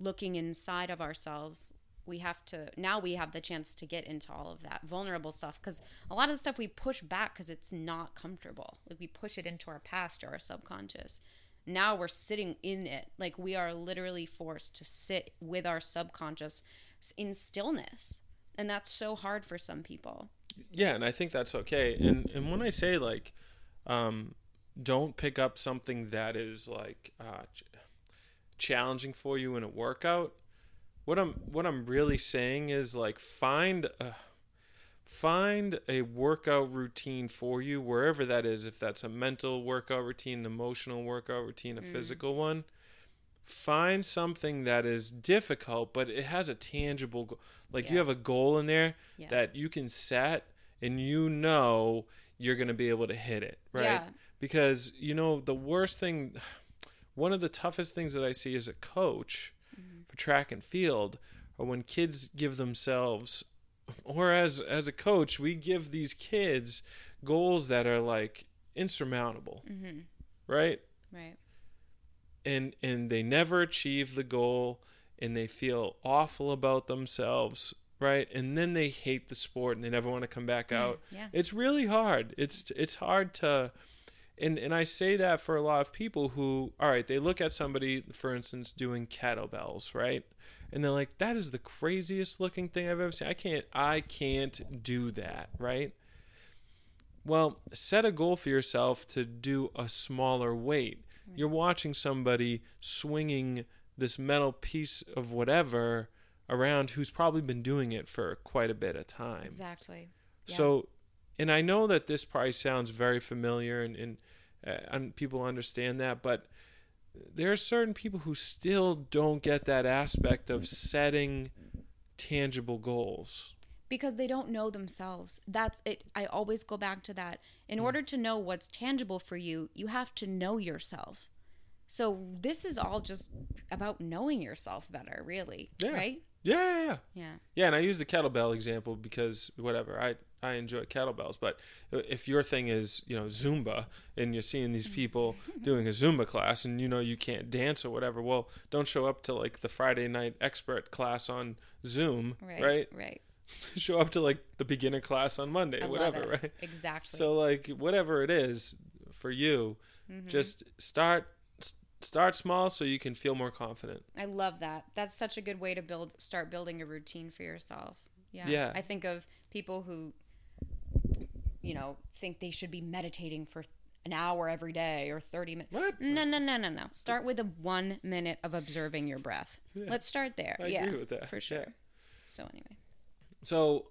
looking inside of ourselves, we have to now we have the chance to get into all of that vulnerable stuff because a lot of the stuff we push back because it's not comfortable. Like we push it into our past or our subconscious. Now we're sitting in it. Like we are literally forced to sit with our subconscious in stillness. And that's so hard for some people.
Yeah, and I think that's okay. And and when I say like, um, don't pick up something that is like uh, challenging for you in a workout. What I'm what I'm really saying is like find a find a workout routine for you wherever that is. If that's a mental workout routine, an emotional workout routine, a mm. physical one. Find something that is difficult, but it has a tangible, go- like you have a goal in there
Yeah.
that you can set and you know you're going to be able to hit it, right?
Yeah.
Because, you know, the worst thing, one of the toughest things that I see as a coach for track and field are when kids give themselves, or as, as a coach, we give these kids goals that are like insurmountable,
Mm-hmm.
right?
Right.
and and they never achieve the goal and they feel awful about themselves right and then they hate the sport and they never want to come back (laughs) out
Yeah.
it's really hard it's it's hard to and and I say that for a lot of people who all right they look at somebody for instance doing kettlebells right and they're like that is the craziest looking thing I've ever seen I can't I can't do that right well, set a goal for yourself to do a smaller weight. You're watching somebody swinging this metal piece of whatever around who's probably been doing it for quite a bit of time.
Exactly. Yeah.
So, and I know that this probably sounds very familiar and, and, Uh, and people understand that, but there are certain people who still don't get that aspect of setting tangible goals.
because they don't know themselves. That's it. I always go back to that. In hmm. order to know what's tangible for you, you have to know yourself. So this is all just about knowing yourself better, really.
Yeah.
Right?
Yeah, yeah, yeah.
Yeah.
Yeah, and I use the kettlebell example because whatever I I enjoy kettlebells, but if your thing is you know Zumba and you're seeing these people (laughs) doing a Zumba class and you know you can't dance or whatever, well, don't show up to like the Friday night expert class on Zoom,
Right.
right?
Right. (laughs)
show up to like the beginner class on Monday,
I
whatever, right?
Exactly.
So like whatever it is for you,
Mm-hmm.
just start start small so you can feel more confident.
I love that. That's such a good way to build start building a routine for yourself. Yeah.
Yeah.
I think of people who you know, think they should be meditating for an hour every day or 30 minutes.
What?
No, no, no, no, no. Start with a 1 minute of observing your breath. Let's start there.
I
yeah.
agree with that.
For sure.
Yeah.
So anyway.
So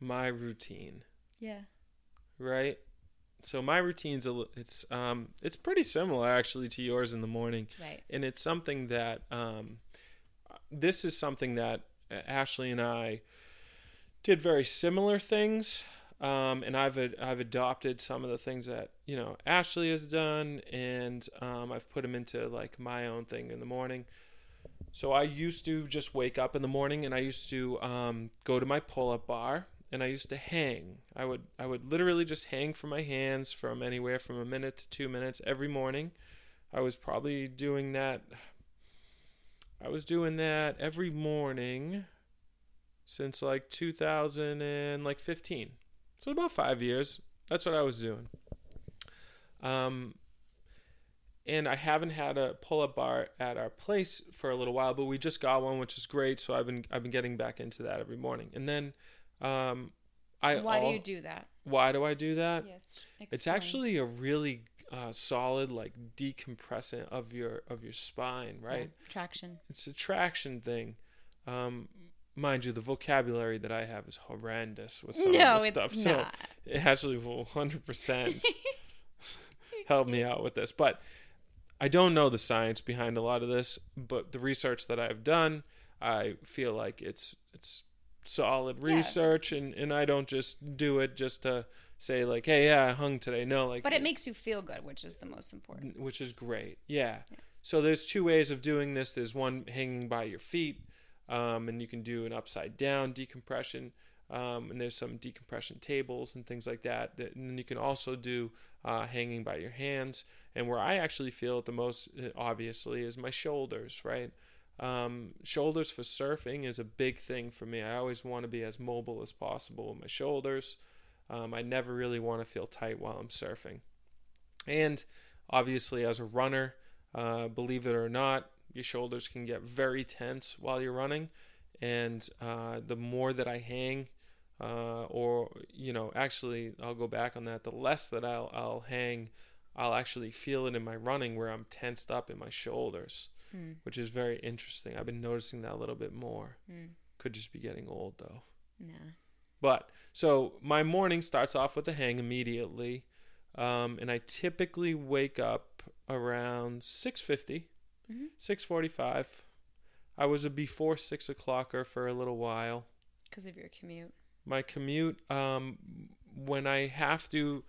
my routine.
Yeah.
right? So my routine's a li- it's um it's pretty similar actually to yours in the morning,
Right.
and it's something that um this is something that uh, Ashley and I did very similar things. Um, and I've I've adopted some of the things that you know Ashley has done, and um, I've put them into like my own thing in the morning. So I used to just wake up in the morning, and I used to um, go to my pull-up bar, and I used to hang. I would I would literally just hang from my hands from anywhere from a minute to two minutes every morning. I was probably doing that. I was doing that every morning since like 2000 and like 15. So about five years. That's what I was doing. Um, and I haven't had a pull-up bar at our place for a little while, but we just got one, which is great. So I've been I've been getting back into that every morning. And then, um, I
Why do you do that?
why do I do that?
Yes.
It's actually a really uh, solid like decompressant of your of your spine,
Yeah,
right?
Traction.
It's a traction thing. Um, mind you, the vocabulary that I have is horrendous with some
No,
of this stuff. So
not.
it actually will 100% (laughs) help me out with this. But I don't know the science behind a lot of this, but the research that I've done, I feel like it's it's solid
Yeah.
research and and I don't just do it just to say like hey yeah I hung today no like
But it makes you feel good, which is the most important.
which is great. Yeah. So there's two ways of doing this. There's one hanging by your feet, um, and you can do an upside down decompression. Um, and there's some decompression tables and things like that. And then you can also do uh, hanging by your hands. And where I actually feel it the most, uh, obviously, is my shoulders. Right. Um, shoulders for surfing is a big thing for me. I always want to be as mobile as possible with my shoulders. Um, I never really want to feel tight while I'm surfing. And obviously, as a runner, uh, believe it or not, your shoulders can get very tense while you're running. And uh, the more that I hang, uh, or you know, actually, I'll go back on that. The less that I'll I'll hang, I'll actually feel it in my running where I'm tensed up in my shoulders,
Hmm.
which is very interesting. I've been noticing that a little bit more.
Hmm.
Could just be getting old though.
Nah.
But so my morning starts off with a hang immediately, um, and I typically wake up around six
Mhm.
six forty-five. I was a before six o'clocker for a little while.
Because of your commute.
My commute, um, when I have to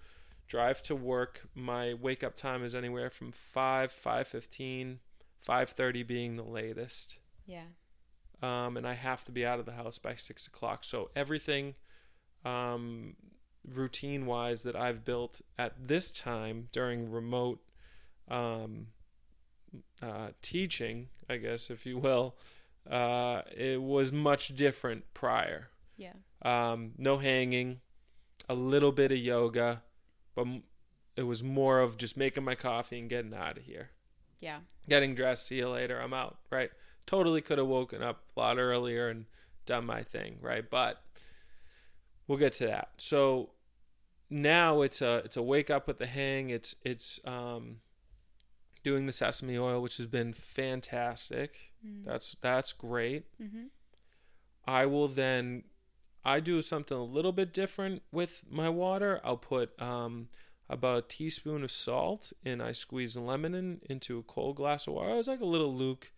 drive to work, my wake up time is anywhere from five, five fifteen, five thirty being the latest
Yeah.
um, and I have to be out of the house by six o'clock. So everything, um, routine wise, that I've built at this time during remote um, uh, teaching, I guess, if you will, uh, it was much different prior.
Yeah.
Um, no hanging, a little bit of yoga, but m- it was more of just making my coffee and getting out of here
Yeah.
getting dressed, see you later, I'm out, right? Totally could have woken up a lot earlier and done my thing, right? But we'll get to that. So now it's a it's a wake up with the hang. It's it's um doing the sesame oil, which has been fantastic.
Mm.
That's that's great.
Mm-hmm.
I will then I do something a little bit different with my water. I'll put um, about a teaspoon of salt and I squeeze lemon in, into a cold glass of water. It's like a little luke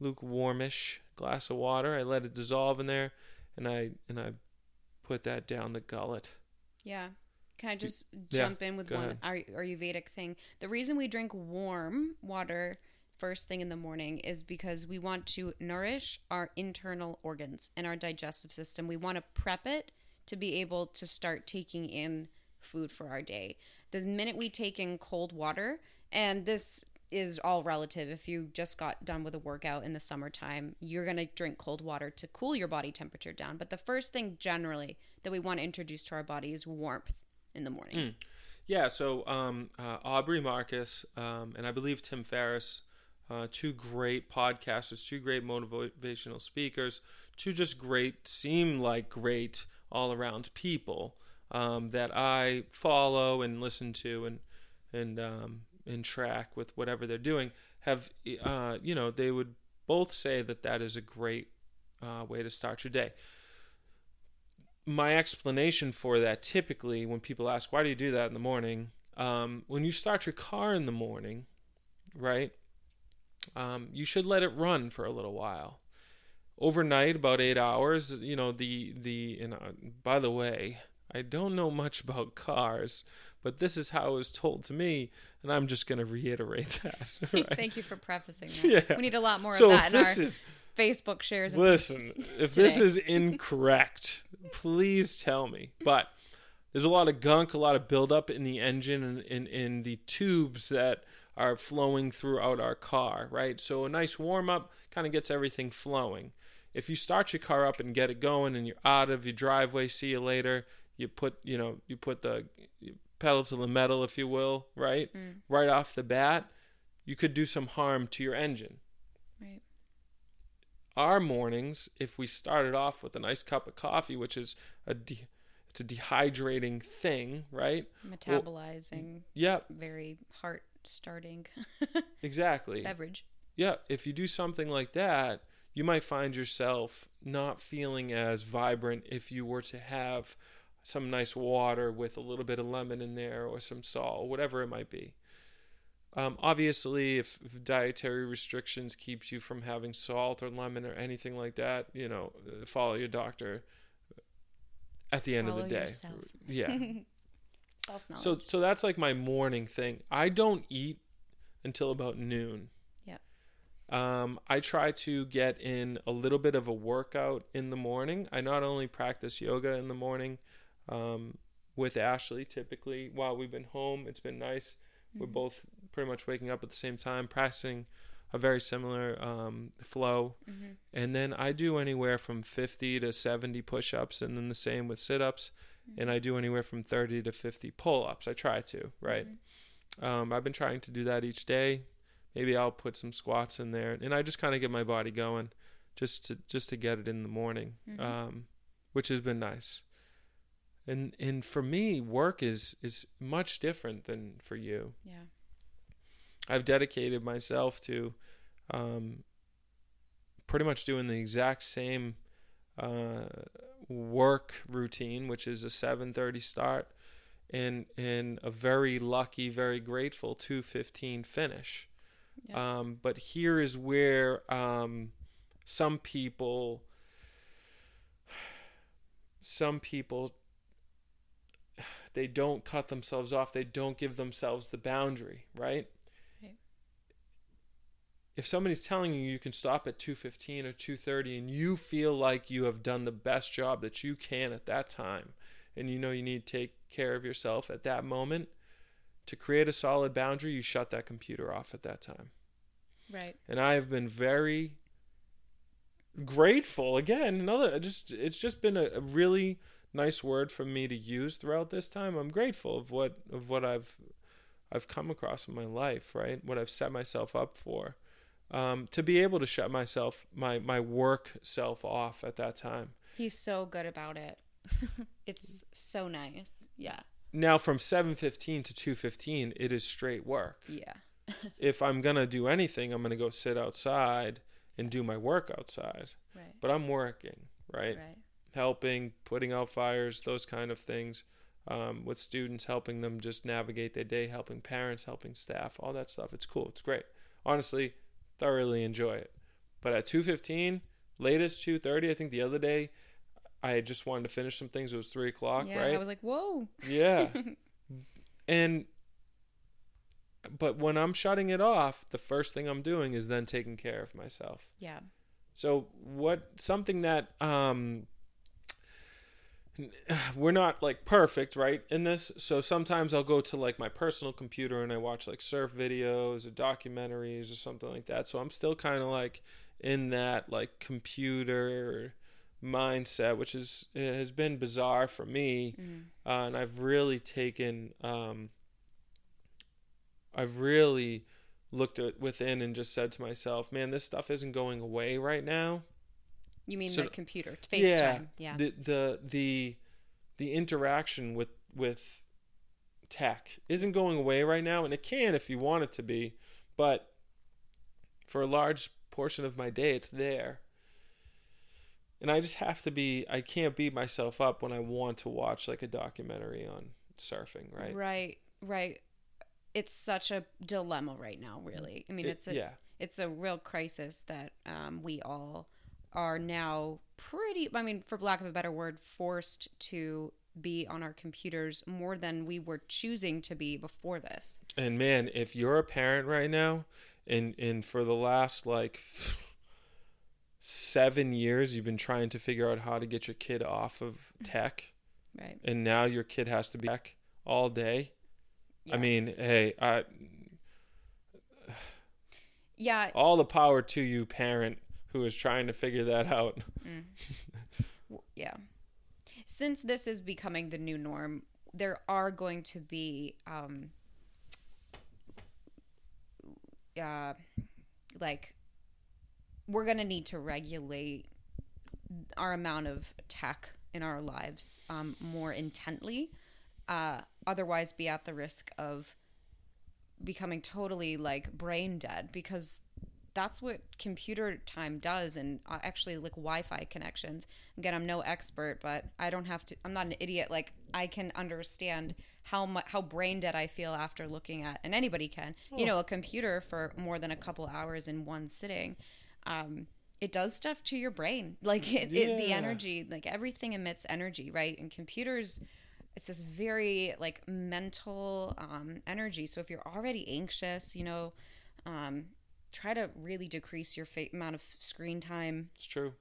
lukewarmish glass of water. I let it dissolve in there and I and I put that down the gullet.
Yeah. Can I just
Yeah,
jump in with one Ay- Ayurvedic thing? The reason we drink warm water first thing in the morning is because we want to nourish our internal organs and our digestive system. We want to prep it to be able to start taking in food for our day. The minute we take in cold water, and this is all relative. If you just got done with a workout in the summertime, you're going to drink cold water to cool your body temperature down. But the first thing generally that we want to introduce to our body is warmth in the morning.
Mm. Yeah, so um, uh, Aubrey Marcus um, and I believe Tim Ferriss, uh, two great podcasters, two great motivational speakers, two just great, seem like great all around people um, that I follow and listen to and and um, and track with whatever they're doing. Have uh, you know they would both say that that is a great uh, way to start your day my explanation for that typically when people ask why do you do that in the morning um, when you start your car in the morning right um, you should let it run for a little while overnight about eight hours you know the the and uh, by the way i don't know much about cars but this is how it was told to me and i'm just going to reiterate (laughs) that (laughs) right?
Thank you for prefacing that. (laughs)
Yeah.
We need a lot more
so
of that in our
this is
Facebook shares.
Listen, (laughs) if this is incorrect, please tell me. But there's a lot of gunk, a lot of buildup in the engine and in, in the tubes that are flowing throughout our car, right? So a nice warm up kind of gets everything flowing. If you start your car up and get it going and you're out of your driveway, see you later, you put, you know, you put the pedal to the metal, if you will, right?
Mm.
Right off the bat, you could do some harm to your engine. Our mornings if we started off with a nice cup of coffee which is a de- it's a dehydrating thing right?
Metabolizing,
Yep.
very heart starting (laughs)
exactly.
beverage.
yeah if you do something like that you might find yourself not feeling as vibrant if you were to have some nice water with a little bit of lemon in there or some salt whatever it might be Um, obviously, if, if dietary restrictions keeps you from having salt or lemon or anything like that, you know, uh, follow your doctor. At the end of the day,
yourself.
yeah. (laughs) So so that's like my morning thing. I don't eat until about noon.
Yeah.
Um, I try to get in a little bit of a workout in the morning. I not only practice yoga in the morning um, with Ashley typically while we've been home. It's been nice. We're both pretty much waking up at the same time, practicing a very similar um, flow.
Mm-hmm.
And then I do anywhere from 50 to 70 push ups, and then the same with sit ups. And I do anywhere from 30 to 50 pull ups. I try to, right? Um, I've been trying to do that each day. Maybe I'll put some squats in there, and I just kind of get my body going, just to just to get it in the morning,
Mhm.
um, which has been nice. And and for me, work is is much different than for you.
yeah.
I've dedicated myself to um, pretty much doing the exact same uh, work routine, which is a 7:30 start and and a very lucky, very grateful 2:15 finish.
Yeah.
Um, but here is where um, some people, some people, they don't cut themselves off. They don't give themselves the boundary, right?
Right.
If somebody's telling you you can stop at 2:15 or 2:30 and you feel like you have done the best job that you can at that time and you know you need to take care of yourself at that moment to create a solid boundary, you shut that computer off at that time.
Right.
And I have been very grateful again another just it's just been a, a really nice word for me to use throughout this time i'm grateful of what of what i've i've come across in my life right what i've set myself up for um, to be able to shut myself my my work self off at that time
He's so good about it. (laughs) it's so nice. Yeah.
now from 7:15 to 2:15 it is straight work
Yeah. (laughs)
if i'm going to do anything i'm going to go sit outside and do my work outside
Right.
but i'm working right
Right.
helping, putting out fires, those kind of things. Um, with students, helping them just navigate their day, helping parents, helping staff, all that stuff. It's cool. It's great. Honestly, thoroughly enjoy it. But at two fifteen, latest two thirty, I think the other day, I just wanted to finish some things. It was three o'clock,
yeah.
right?
I was like, whoa.
yeah. (laughs) and but when I'm shutting it off, the first thing I'm doing is then taking care of myself.
Yeah.
So what something that um (sighs) we're not like perfect, right? In this. So sometimes I'll go to like my personal computer and I watch like surf videos or documentaries or something like that. So I'm still kind of like in that like computer mindset, which is it has been bizarre for me.
Mm.
Uh, and I've really taken um I've really looked at within and just said to myself, man, this stuff isn't going away right now.
You mean
So
the computer FaceTime? Yeah.
The the the the interaction with with tech isn't going away right now, and it can if you want it to be, but for a large portion of my day, it's there. And I just have to be. I can't beat myself up when I want to watch like a documentary on surfing, right?
Right. Right. It's such a dilemma right now. Really. I mean,
It-
it's a
yeah.
it's a real crisis that um, we all are now pretty i mean for lack of a better word forced to be on our computers more than we were choosing to be before this
And man, if you're a parent right now, and and for the last like seven years, you've been trying to figure out how to get your kid off of tech,
right
and now your kid has to be tech all day.
Yeah.
I mean, hey, I,
yeah
all the power to you, parent, who is trying to figure that out. (laughs)
w- yeah since this is becoming the new norm there are going to be um uh like we're going to need to regulate our amount of tech in our lives um, more intently uh, otherwise be at the risk of becoming totally like brain dead because that's what computer time does and uh, actually like wi-fi connections again i'm no expert but i don't have to i'm not an idiot like i can understand how much how brain dead I feel after looking at, and anybody can, you know, a computer for more than a couple hours in one sitting. Um, it does stuff to your brain, like it, it, the energy, like everything emits energy, right? And computers, it's this very like mental um, energy. So if you're already anxious, you know, um, try to really decrease your fa- amount of screen time.
It's true.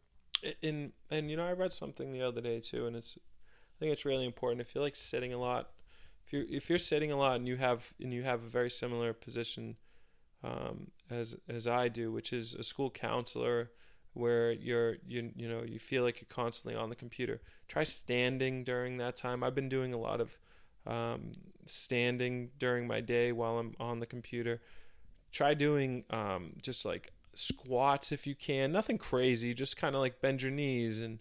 In and you know, I read something the other day too, and it's I think it's really important. If you're like sitting a lot, if you're if you're sitting a lot and you have and you have a very similar position um, as as I do, which is a school counselor, where you're you you know you feel like you're constantly on the computer. Try standing during that time. I've been doing a lot of um, standing during my day while I'm on the computer. Try doing um, just like squats if you can. Nothing crazy. Just kind of like bend your knees and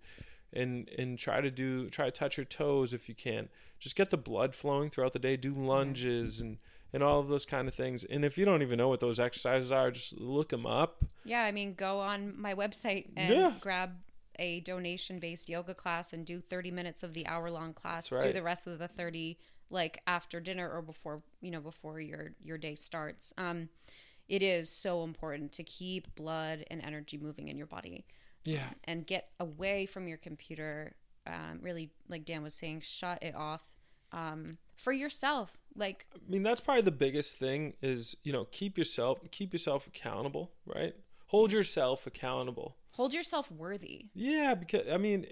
and and try to do try to touch your toes if you can. Just get the blood flowing throughout the day. Do lunges and and all of those kind of things. And if you don't even know what those exercises are, just look them up.
Yeah, I mean, go on my website and
Yeah.
grab a donation based yoga class and do 30 minutes of the hour long class.
That's
Do the rest of the 30 like after dinner or before, you know, before your your day starts. Um it is so important to keep blood and energy moving in your body
Yeah.
and get away from your computer. Um, really, like Dan was saying, shut it off um, for yourself. Like,
I mean, that's probably the biggest thing is, you know, keep yourself keep yourself accountable, right? Hold yourself accountable.
hold yourself worthy.
Yeah, because I mean,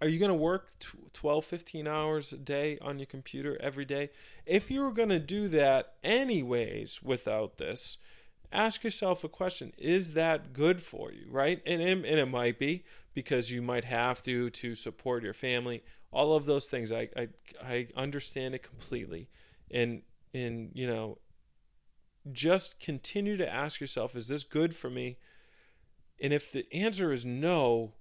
are you going to work tw- 12 15 hours a day on your computer every day? If you were going to do that anyways without this, ask yourself a question, is that good for you, right? And and, and it might be because you might have to to support your family. All of those things I I I understand it completely. And and you know, just continue to ask yourself, is this good for me? And if the answer is no,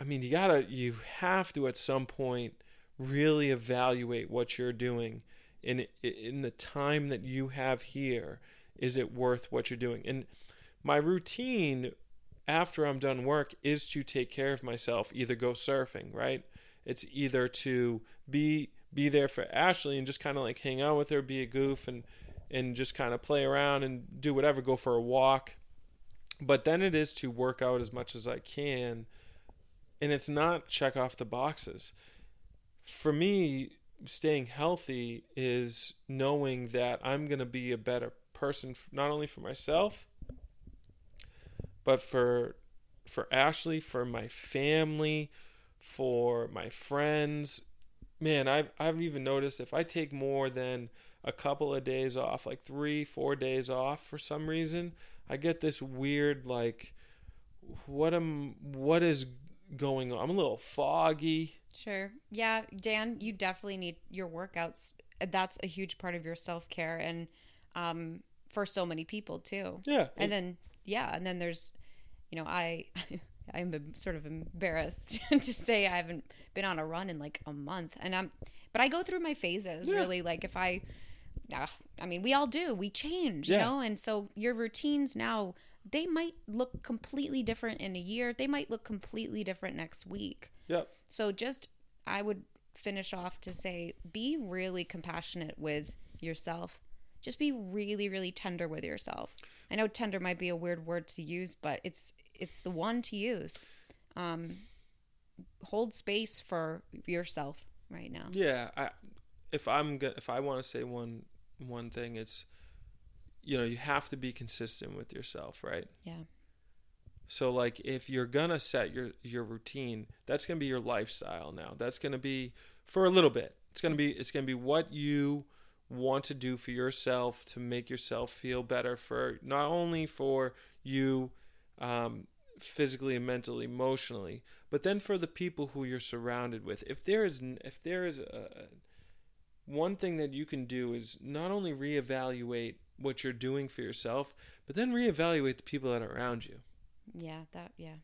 I mean, you gotta, you have to at some point really evaluate what you're doing in in the time that you have here. Is it worth what you're doing? And my routine after I'm done work is to take care of myself. Either go surfing, right? It's either to be be there for Ashley and just kind of like hang out with her, be a goof, and and just kind of play around and do whatever. Go for a walk but then it is to work out as much as I can and it's not check off the boxes. For me staying healthy is knowing that I'm going to be a better person not only for myself but for for Ashley for my family for my friends. Man I've I've even noticed if I take more than a couple of days off like 3 4 days off for some reason I get this weird like what am what is going on? I'm a little foggy.
Sure. Yeah, Dan, you definitely need your workouts. That's a huge part of your self care, and um, for so many people too.
Yeah.
And then yeah, and then there's, you know, I. (laughs) I'm sort of embarrassed (laughs) to say I haven't been on a run in like a month, and I'm, but I go through my phases.
Yeah.
Really, like if I, ah, I mean, we all do. We change, you know, and so your routines now they might look completely different in a year. They might look completely different next week.
Yep.
So just I would finish off to say be really compassionate with yourself. Just be really really tender with yourself. I know tender might be a weird word to use, but it's it's the one to use. Um hold space for yourself right now.
Yeah. I if I'm go- if I want to say one one thing, it's you know you have to be consistent with yourself, right?
Yeah.
So like if you're gonna set your your routine, that's gonna be your lifestyle now. That's gonna be for a little bit. It's gonna be it's gonna be what you want to do for yourself to make yourself feel better for not only for you um, physically and mentally, emotionally, but then for the people who you're surrounded with. If there is if there is a one thing that you can do is not only reevaluate what you're doing for yourself, but then reevaluate the people that are around you.
Yeah, that yeah.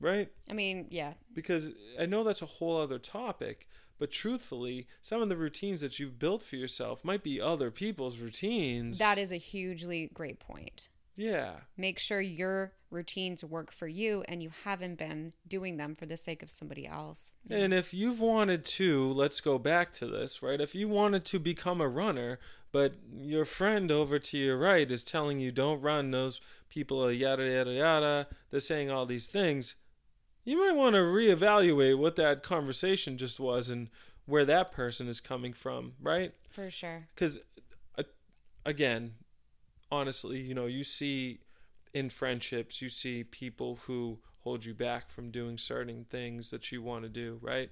Right?
I mean, yeah.
Because I know that's a whole other topic, but truthfully, some of the routines that you've built for yourself might be other people's routines.
That is a hugely great point.
Yeah.
Make sure your routines work for you and you haven't been doing them for the sake of somebody else.
And if you've wanted to, let's go back to this, right? If you wanted to become a runner, but your friend over to your right is telling you don't run, those people are yada, yada, yada, they're saying all these things, you might want to reevaluate what that conversation just was and where that person is coming from, right?
For sure.
Because, uh, again, honestly, you know, you see in friendships, you see people who hold you back from doing certain things that you want to do, right?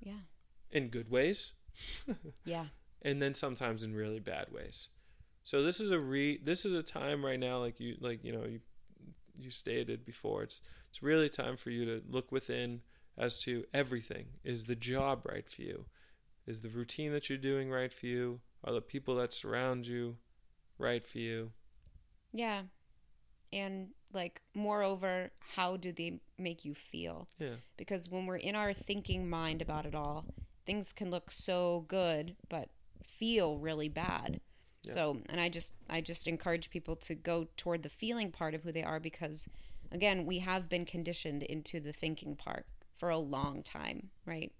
Yeah.
In good ways,
Yeah.
And then sometimes in really bad ways. So this is a re this is a time right now like you like you know you you stated before it's it's really time for you to look within as to everything is the job right for you is the routine that you're doing right for you are the people that surround you right for you
Yeah. And like moreover, how do they make you feel?
yeah
Because when we're in our thinking mind about it all, things can look so good but feel really bad.
Yeah.
So, and I just I just encourage people to go toward the feeling part of who they are because again, we have been conditioned into the thinking part for a long time, right?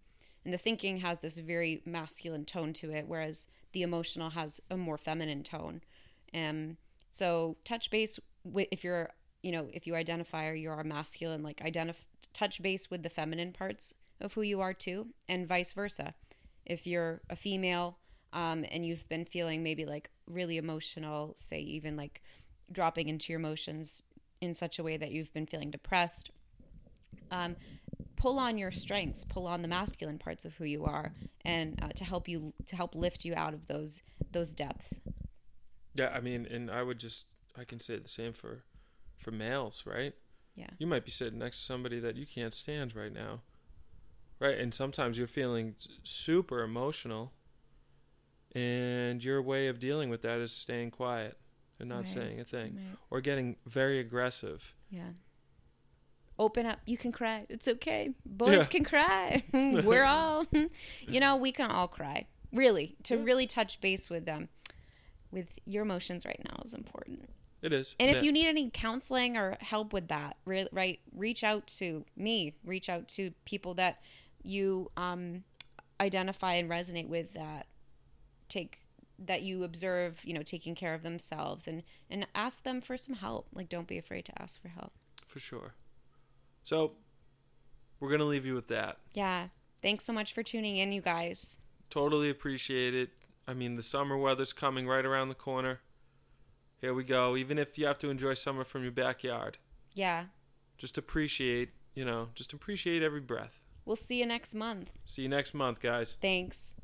And the thinking has this very masculine tone to it whereas the emotional has a more feminine tone. Um so touch base with if you're you know if you identify or you are masculine like identify touch base with the feminine parts of who you are too and vice versa if you're a female um, and you've been feeling maybe like really emotional say even like dropping into your emotions in such a way that you've been feeling depressed um, pull on your strengths pull on the masculine parts of who you are and uh, to help you to help lift you out of those those depths.
Yeah i mean and i would just i can say the same for for males right?
Yeah.
you might be sitting next to somebody that you can't stand right now right? And sometimes you're feeling super emotional and your way of dealing with that is staying quiet and not
Right.
saying a thing
Right.
or getting very aggressive
Yeah. Open up. You can cry. It's okay. Boys
Yeah.
can cry. (laughs) (laughs) We're all, (laughs) you know, we can all cry. Really, to
Yeah.
really touch base with them, with your emotions right now is important.
it is
And if
Yeah.
you need any counseling or help with that, re- right, reach out to me. Reach out to people that you um, identify and resonate with that take that you observe, you know, taking care of themselves and and ask them for some help. Like, don't be afraid to ask for help.
for sure so we're gonna leave you with that
Yeah. Thanks so much for tuning in, you guys.
totally appreciate it i mean the summer weather's coming right around the corner here we go even if you have to enjoy summer from your backyard
Yeah.
just appreciate you know just appreciate every breath
We'll see you next month.
see you next month guys
Thanks.